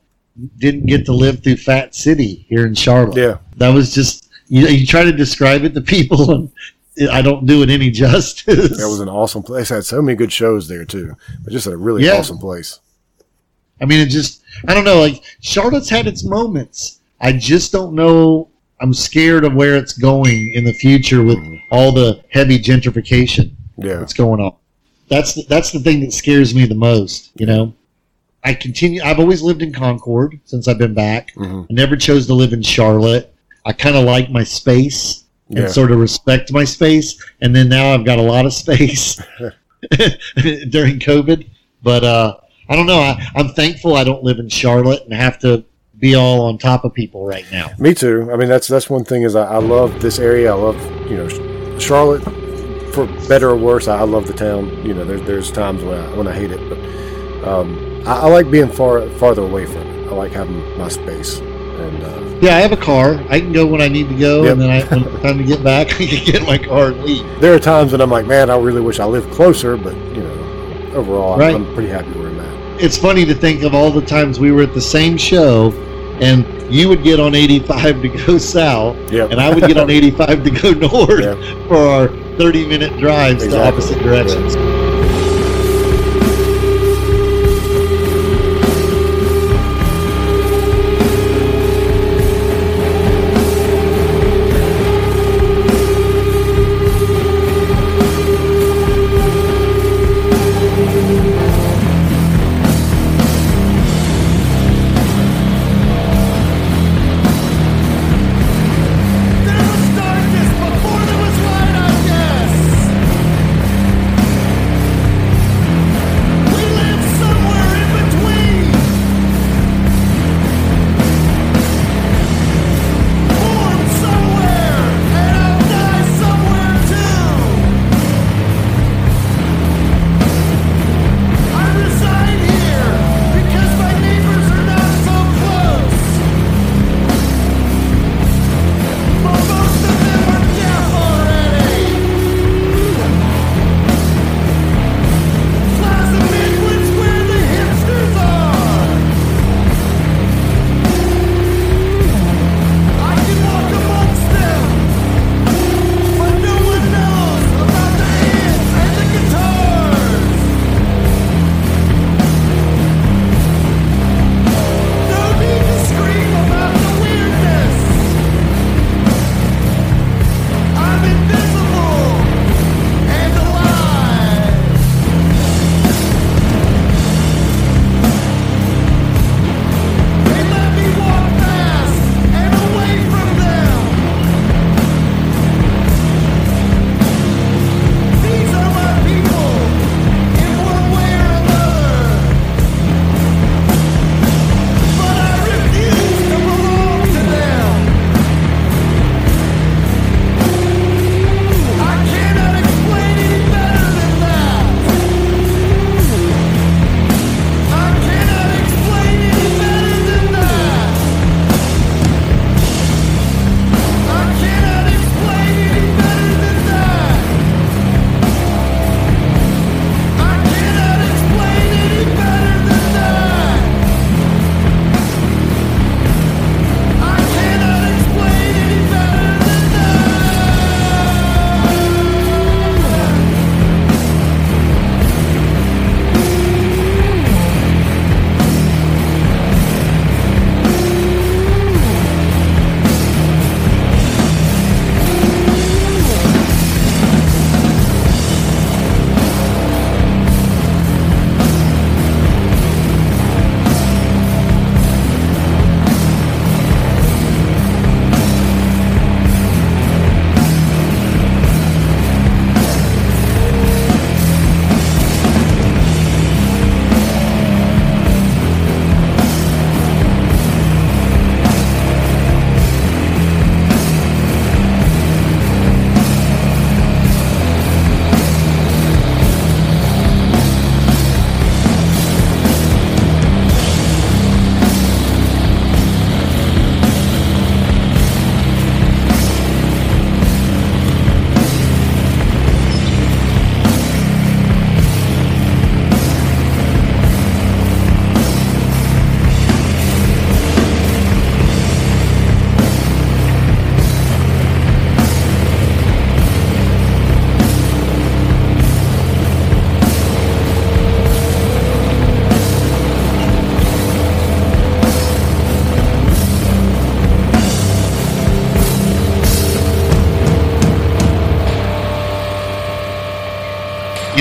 [SPEAKER 2] didn't get to live through Fat City here in Charlotte.
[SPEAKER 1] yeah.
[SPEAKER 2] That was just you, you try to describe it to people, *laughs* and I don't do it any justice.
[SPEAKER 1] That was an awesome place. I Had so many good shows there too. But just a really
[SPEAKER 2] Yeah.
[SPEAKER 1] awesome place.
[SPEAKER 2] I mean, it just I don't know. Like Charlotte's had its moments. I just don't know. I'm scared of where it's going in the future with all the heavy gentrification.
[SPEAKER 1] Yeah,
[SPEAKER 2] what's going on. That's the, that's the thing that scares me the most. You know, I continue. I've always lived in Concord since I've been back.
[SPEAKER 1] Mhm.
[SPEAKER 2] I never chose to live in Charlotte. I kind of like my space and
[SPEAKER 1] Yeah.
[SPEAKER 2] sort of respect my space. And then now I've got a lot of space *laughs* during COVID. But uh, I don't know. I, I'm thankful I don't live in Charlotte and have to be all on top of people right now.
[SPEAKER 1] Me too. I mean, that's that's one thing is I, I love this area. I love you know Charlotte for better or worse. I, I love the town. You know, there's there's times when I when I hate it, but um, I, I like being far farther away from it. I like having my space. And uh,
[SPEAKER 2] Yeah, I have a car. I can go when I need to go,
[SPEAKER 1] Yep.
[SPEAKER 2] and then I, when it's time to get back, *laughs* I can get my car and leave.
[SPEAKER 1] there are times when I'm like, man, I really wish I lived closer, but you know, overall,
[SPEAKER 2] Right.
[SPEAKER 1] I'm, I'm pretty happy where I'm at.
[SPEAKER 2] it's funny to think of all the times we were at the same show and you would get on 85 to go *laughs* south
[SPEAKER 1] Yep.
[SPEAKER 2] and I would get on *laughs* 85 to go north
[SPEAKER 1] Yeah.
[SPEAKER 2] for our 30 minute drives to opposite directions.
[SPEAKER 3] There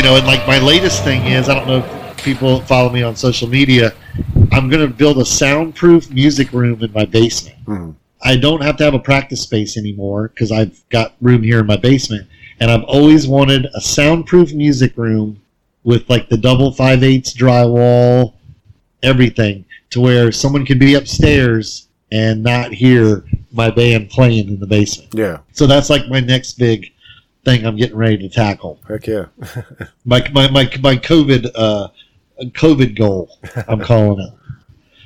[SPEAKER 2] know, and like my latest thing is, I don't know if people follow me on social media. I'm going to build a soundproof music room in my basement.
[SPEAKER 1] Mhm.
[SPEAKER 2] I don't have to have a practice space anymore because I've got room here in my basement, and I've always wanted a soundproof music room with like the double five eighths drywall, everything, to where someone could be upstairs and not hear my band playing in the basement.
[SPEAKER 1] Yeah.
[SPEAKER 2] So that's like my next big thing I'm getting ready to tackle.
[SPEAKER 1] Heck yeah. *laughs*
[SPEAKER 2] My my my, my COVID uh, COVID goal. I'm *laughs* calling it.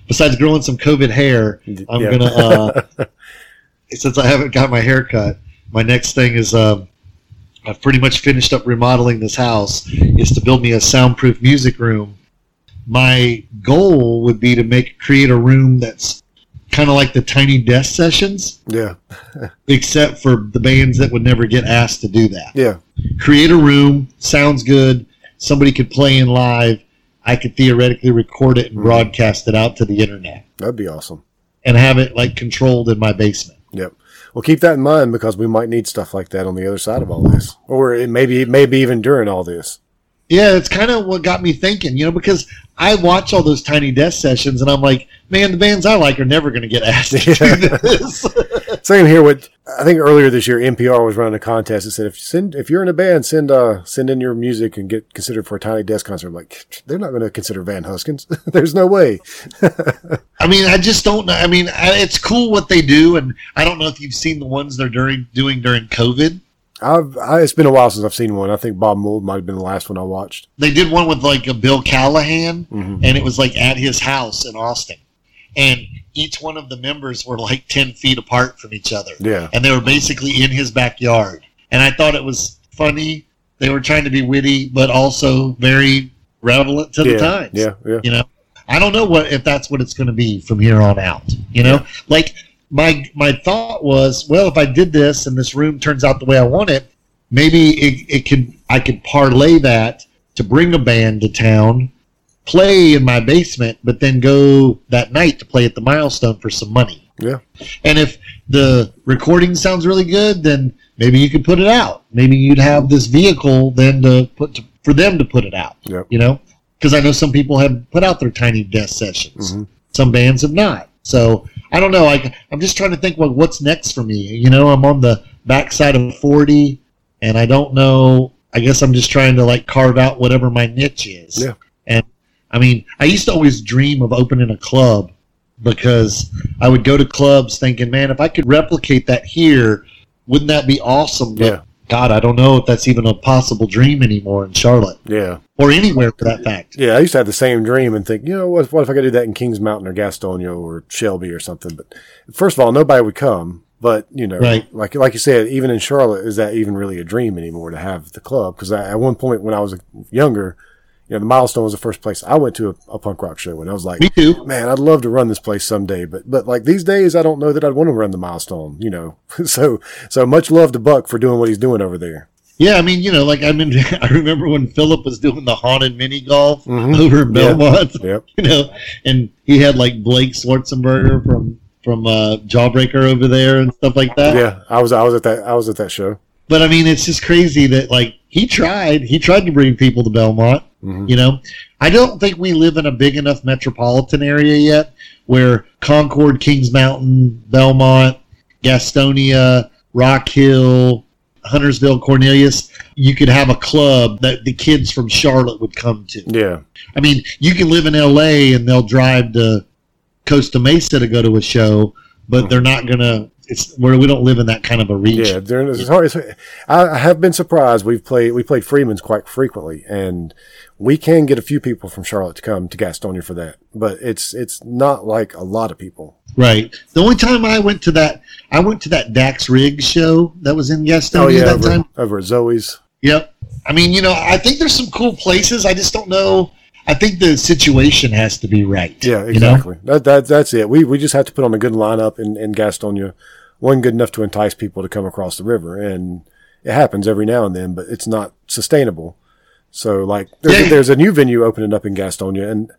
[SPEAKER 2] Besides growing some COVID hair, I'm
[SPEAKER 1] Yeah.
[SPEAKER 2] gonna. Uh, *laughs* since I haven't got my hair cut, my next thing is um, I've pretty much finished up remodeling this house. Is to build me a soundproof music room. My goal would be to make create a room that's kind of like the tiny desk sessions,
[SPEAKER 1] Yeah. *laughs*
[SPEAKER 2] except for the bands that would never get asked to do that
[SPEAKER 1] Yeah.
[SPEAKER 2] create a room sounds good somebody could play in live i could theoretically record it and
[SPEAKER 1] Mhm.
[SPEAKER 2] broadcast it out to the internet
[SPEAKER 1] That'd be awesome.
[SPEAKER 2] and have it like controlled in my basement
[SPEAKER 1] Yep. Well, keep that in mind because we might need stuff like that on the other side of all this, or it maybe maybe even during all this.
[SPEAKER 2] Yeah it's kind of what got me thinking you know because i watch all those tiny desk sessions and i'm like man the bands i like are never going to get asked to do this
[SPEAKER 1] Same here with I think earlier this year NPR was running a contest that said if send if you're in a band send uh send in your music and get considered for a tiny desk concert. I'm like they're not going to consider Van Huskins. *laughs* There's no way. *laughs*
[SPEAKER 2] i mean i just don't know i mean I, it's cool what they do and i don't know if you've seen the ones they're during, doing during covid
[SPEAKER 1] I've I, it's been a while since I've seen one. I think Bob Mould might have been the last one I watched.
[SPEAKER 2] they did one with like a Bill Callahan,
[SPEAKER 1] Mhm.
[SPEAKER 2] and it was like at his house in Austin, and each one of the members were like ten feet apart from each other,
[SPEAKER 1] Yeah.
[SPEAKER 2] and they were basically in his backyard. And I thought it was funny. They were trying to be witty, but also very relevant to the
[SPEAKER 1] Yeah.
[SPEAKER 2] times.
[SPEAKER 1] Yeah. Yeah.
[SPEAKER 2] You know, I don't know what if that's what it's going to be from here on out. You know, like my my thought was, well, if I did this and this room turns out the way I want it, maybe it, it could I could parlay that to bring a band to town, play in my basement, but then go that night to play at the milestone for some money.
[SPEAKER 1] Yeah.
[SPEAKER 2] And if the recording sounds really good, then maybe you could put it out. Maybe you'd have this vehicle then to put to, for them to put it out.
[SPEAKER 1] Yep.
[SPEAKER 2] You know, because I know some people have put out their tiny desk sessions.
[SPEAKER 1] Mhm.
[SPEAKER 2] Some bands have not. So I don't know. I, I'm just trying to think what what's next for me. You know, I'm on the backside of 40, and I don't know. I guess I'm just trying to like carve out whatever my niche is.
[SPEAKER 1] Yeah.
[SPEAKER 2] And I mean, I used to always dream of opening a club because I would go to clubs thinking, man, if I could replicate that here, wouldn't that be awesome? But
[SPEAKER 1] Yeah.
[SPEAKER 2] God, I don't know if that's even a possible dream anymore in Charlotte
[SPEAKER 1] Yeah.
[SPEAKER 2] or anywhere for that fact.
[SPEAKER 1] Yeah, I used to have the same dream and think, you know, what if, what if I could do that in Kings Mountain or Gastonia or Shelby or something? But first of all, nobody would come. But you know,
[SPEAKER 2] Right.
[SPEAKER 1] like like you said, even in Charlotte, is that even really a dream anymore to have the club? Because at one point when I was younger, you know, the Milestone was the first place I went to a, a punk rock show, and I was like,
[SPEAKER 2] Me too.
[SPEAKER 1] man, I'd love to run this place someday. But but like these days, I don't know that I'd want to run the Milestone. You know, *laughs* so so much love to Buck for doing what he's doing over there.
[SPEAKER 2] Yeah, I mean, you know, like I mean, *laughs* I remember when Philip was doing the haunted mini golf
[SPEAKER 1] Mhm.
[SPEAKER 2] over in. Belmont,
[SPEAKER 1] Yep. *laughs*
[SPEAKER 2] you know, and he had like Blake Schwarzenbach from from uh, Jawbreaker over there and stuff like that.
[SPEAKER 1] Yeah, I was I was at that I was at that show.
[SPEAKER 2] But I mean, it's just crazy that like he tried, he tried to bring people to Belmont.
[SPEAKER 1] Mhm.
[SPEAKER 2] You know, I don't think we live in a big enough metropolitan area yet where Concord, Kings Mountain, Belmont, Gastonia, Rock Hill, Huntersville, Cornelius, you could have a club that the kids from Charlotte would come to.
[SPEAKER 1] Yeah,
[SPEAKER 2] I mean, you can live in LA and they'll drive to Costa Mesa to go to a show, but they're not gonna. It's where we don't live in that kind of a region.
[SPEAKER 1] yeah. There, it's hard. It's, I have been surprised. We've played we played Freeman's quite frequently, and we can get a few people from Charlotte to come to Gastonia for that. But it's it's not like a lot of people.
[SPEAKER 2] Right. The only time I went to that, I went to that Dax Riggs show that was in Gastonia
[SPEAKER 1] Oh yeah,
[SPEAKER 2] that
[SPEAKER 1] over,
[SPEAKER 2] time.
[SPEAKER 1] over at Zoe's.
[SPEAKER 2] Yep. I mean, you know, I think there's some cool places. I just don't know. I think the situation has to be right.
[SPEAKER 1] Yeah,
[SPEAKER 2] you know?
[SPEAKER 1] exactly. That, that that's it. We we just have to put on a good lineup in, in Gastonia, one good enough to entice people to come across the river, and it happens every now and then, but it's not sustainable. So like, there's,
[SPEAKER 2] Yeah.
[SPEAKER 1] there's a new venue opening up in Gastonia, and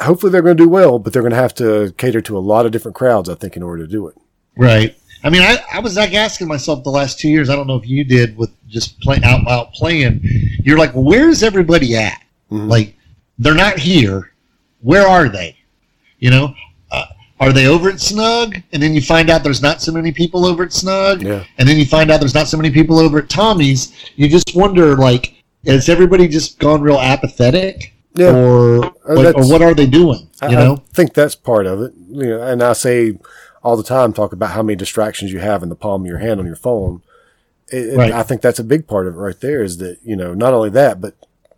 [SPEAKER 1] hopefully they're going to do well, but they're going to have to cater to a lot of different crowds, I think, in order to do it.
[SPEAKER 2] Right. I mean, I, I was like asking myself the last two years. I don't know if you did with just play out out playing. You're like, well, where's everybody at?
[SPEAKER 1] Mhm.
[SPEAKER 2] Like, they're not here. Where are they? You know, are they over at Snug? And then you find out there's not so many people over at Snug.
[SPEAKER 1] Yeah.
[SPEAKER 2] And then you find out there's not so many people over at Tommy's. You just wonder, like, has everybody just gone real apathetic?
[SPEAKER 1] Yeah.
[SPEAKER 2] Or,
[SPEAKER 1] Uh,
[SPEAKER 2] like, or what are they doing?
[SPEAKER 1] I,
[SPEAKER 2] You know?
[SPEAKER 1] I think that's part of it. You know, and I say all the time, talk about how many distractions you have in the palm of your hand on your phone. It-
[SPEAKER 2] Right.
[SPEAKER 1] I think that's a big part of it right there. Is that you know not only that, but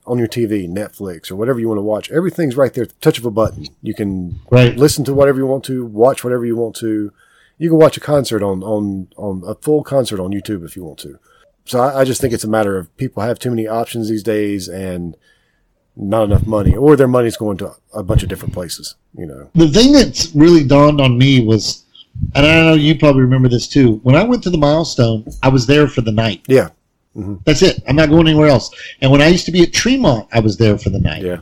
[SPEAKER 1] on your TV, Netflix, or whatever you want to watch, everything's right there, touch of a button. You can
[SPEAKER 2] Right.
[SPEAKER 1] listen to whatever you want to, watch whatever you want to. You can watch a concert on on on a full concert on YouTube if you want to. So I, I just think it's a matter of people have too many options these days and not enough money, or their money's going to a bunch of different places. You know.
[SPEAKER 2] the thing that's really dawned on me was, and I know you probably remember this too. When I went to the milestone, I was there for the night.
[SPEAKER 1] Yeah. Mm-hmm.
[SPEAKER 2] That's it. I'm not going anywhere else. And when I used to be at Tremont, I was there for the night.
[SPEAKER 1] Yeah.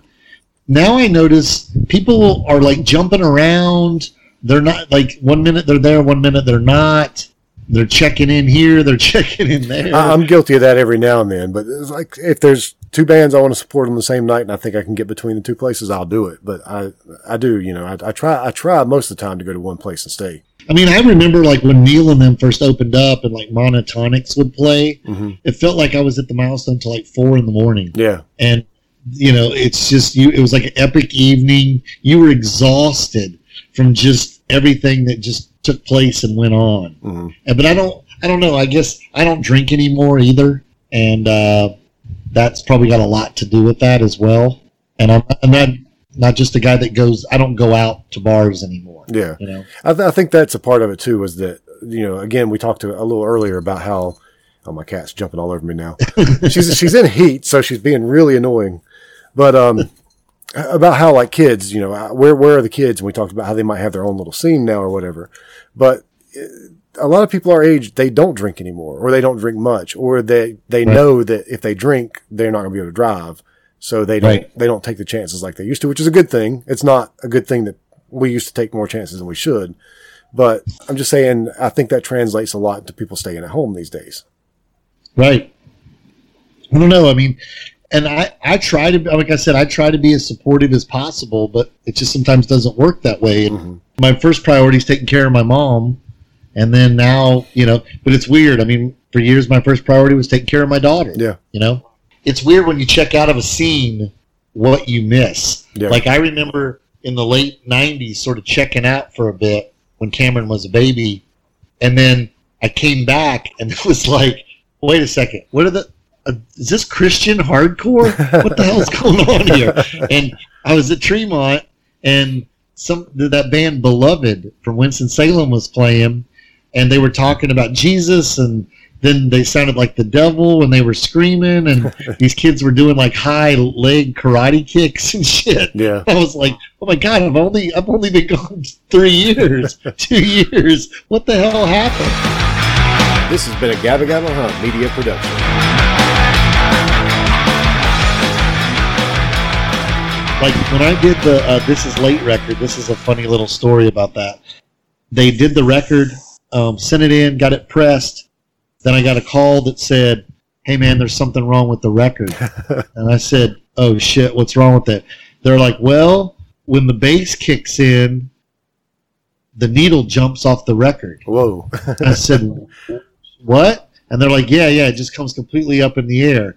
[SPEAKER 2] Now I notice people are like jumping around. They're not like one minute they're there, one minute they're not. They're checking in here, they're *laughs* checking in there.
[SPEAKER 1] I'm guilty of that every now and then, but it's like if there's two bands I want to support on the same night, and I think I can get between the two places, I'll do it. But I, I do, you know, I, I try, I try most of the time to go to one place and stay.
[SPEAKER 2] I mean, I remember like when Neil and them first opened up and like Monotonix would play.
[SPEAKER 1] Mhm.
[SPEAKER 2] It felt like I was at the milestone till like four in the morning.
[SPEAKER 1] Yeah,
[SPEAKER 2] and you know it's just you it was like an epic evening you were exhausted from just everything that just took place and went on
[SPEAKER 1] hmm
[SPEAKER 2] and, but i don't i don't know i guess i don't drink anymore either and uh, that's probably got a lot to do with that as well and i'm, I'm not not just a guy that goes i don't go out to bars anymore
[SPEAKER 1] yeah.
[SPEAKER 2] you know
[SPEAKER 1] I, th- I think that's a part of it too. Was that you know, again, we talked to a little earlier about how. Oh, my cat's jumping all over me now. *laughs* she's she's in heat, so she's being really annoying. But um, about how like kids, you know, where where are the kids? And we talked about how they might have their own little scene now or whatever. But uh, a lot of people our age, they don't drink anymore, or they don't drink much, or they they
[SPEAKER 2] Right.
[SPEAKER 1] know that if they drink, they're not going to be able to drive, so they don't
[SPEAKER 2] Right.
[SPEAKER 1] they don't take the chances like they used to, which is a good thing. It's not a good thing that we used to take more chances than we should. But I'm just saying, I think that translates a lot to people staying at home these days.
[SPEAKER 2] Right. I don't know. I mean, and I, I try to, like I said, I try to be as supportive as possible, but it just sometimes doesn't work that way. And
[SPEAKER 1] Mhm.
[SPEAKER 2] my first priority is taking care of my mom. And then now, you know, but it's weird. I mean, for years, my first priority was taking care of my daughter.
[SPEAKER 1] Yeah.
[SPEAKER 2] You know, it's weird when you check out of a scene what you miss.
[SPEAKER 1] Yeah.
[SPEAKER 2] Like I remember in the late 90s, sort of checking out for a bit when Cameron was a baby. And then I came back and *laughs* it was like, wait a second, what are the, uh, is this Christian hardcore? What the hell's going on here? *laughs* And I was at Tremont and some that band Beloved from Winston Salem was playing, and they were talking about Jesus, and then they sounded like the devil, when they were screaming, and *laughs* these kids were doing like high leg karate kicks and shit.
[SPEAKER 1] Yeah.
[SPEAKER 2] I was like, oh my god, I've only I've only been gone *laughs* three years, *laughs* two years. What the hell happened?
[SPEAKER 1] This has been a Gabba Gabba Hunt media production.
[SPEAKER 2] like when I did the uh, "This Is Late" record, this is a funny little story about that. They did the record, um, sent it in, got it pressed. Then I got a call that said, "Hey man, there's something wrong with the record." *laughs* and I said, "Oh shit, what's wrong with it?" They're like, "Well, when the bass kicks in, the needle jumps off the record."
[SPEAKER 1] Whoa. *laughs*
[SPEAKER 2] I said, "What?" And they're like, "Yeah, yeah, it just comes completely up in the air."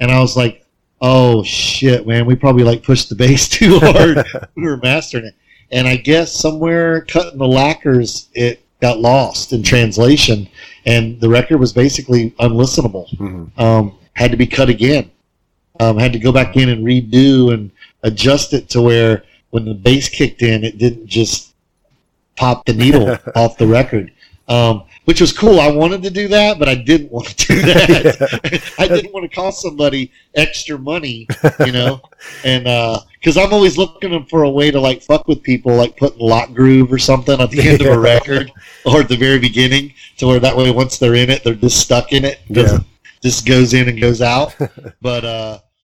[SPEAKER 2] And I was like, "Oh shit, man, we probably like pushed the bass *laughs* too hard. we were mastering it." And I guess somewhere cutting the lacquers, it got lost in translation, and the record was basically unlistenable.
[SPEAKER 1] Mhm.
[SPEAKER 2] Um, had to be cut again. Um, had to go back in and redo and adjust it to where when the bass kicked in, it didn't just pop the needle *laughs* off the record. Um, which was cool. I wanted to do that, but I didn't want to do *laughs* that. *laughs* I didn't want to cost somebody extra money, you know, *laughs* and because I'm always looking for a way to like fuck with people, like putting lock groove or something at the end of a record or at the very beginning, to where that way once they're in it, they're just stuck in it.
[SPEAKER 1] Yeah.
[SPEAKER 2] Doesn't just goes in and goes out. but uh,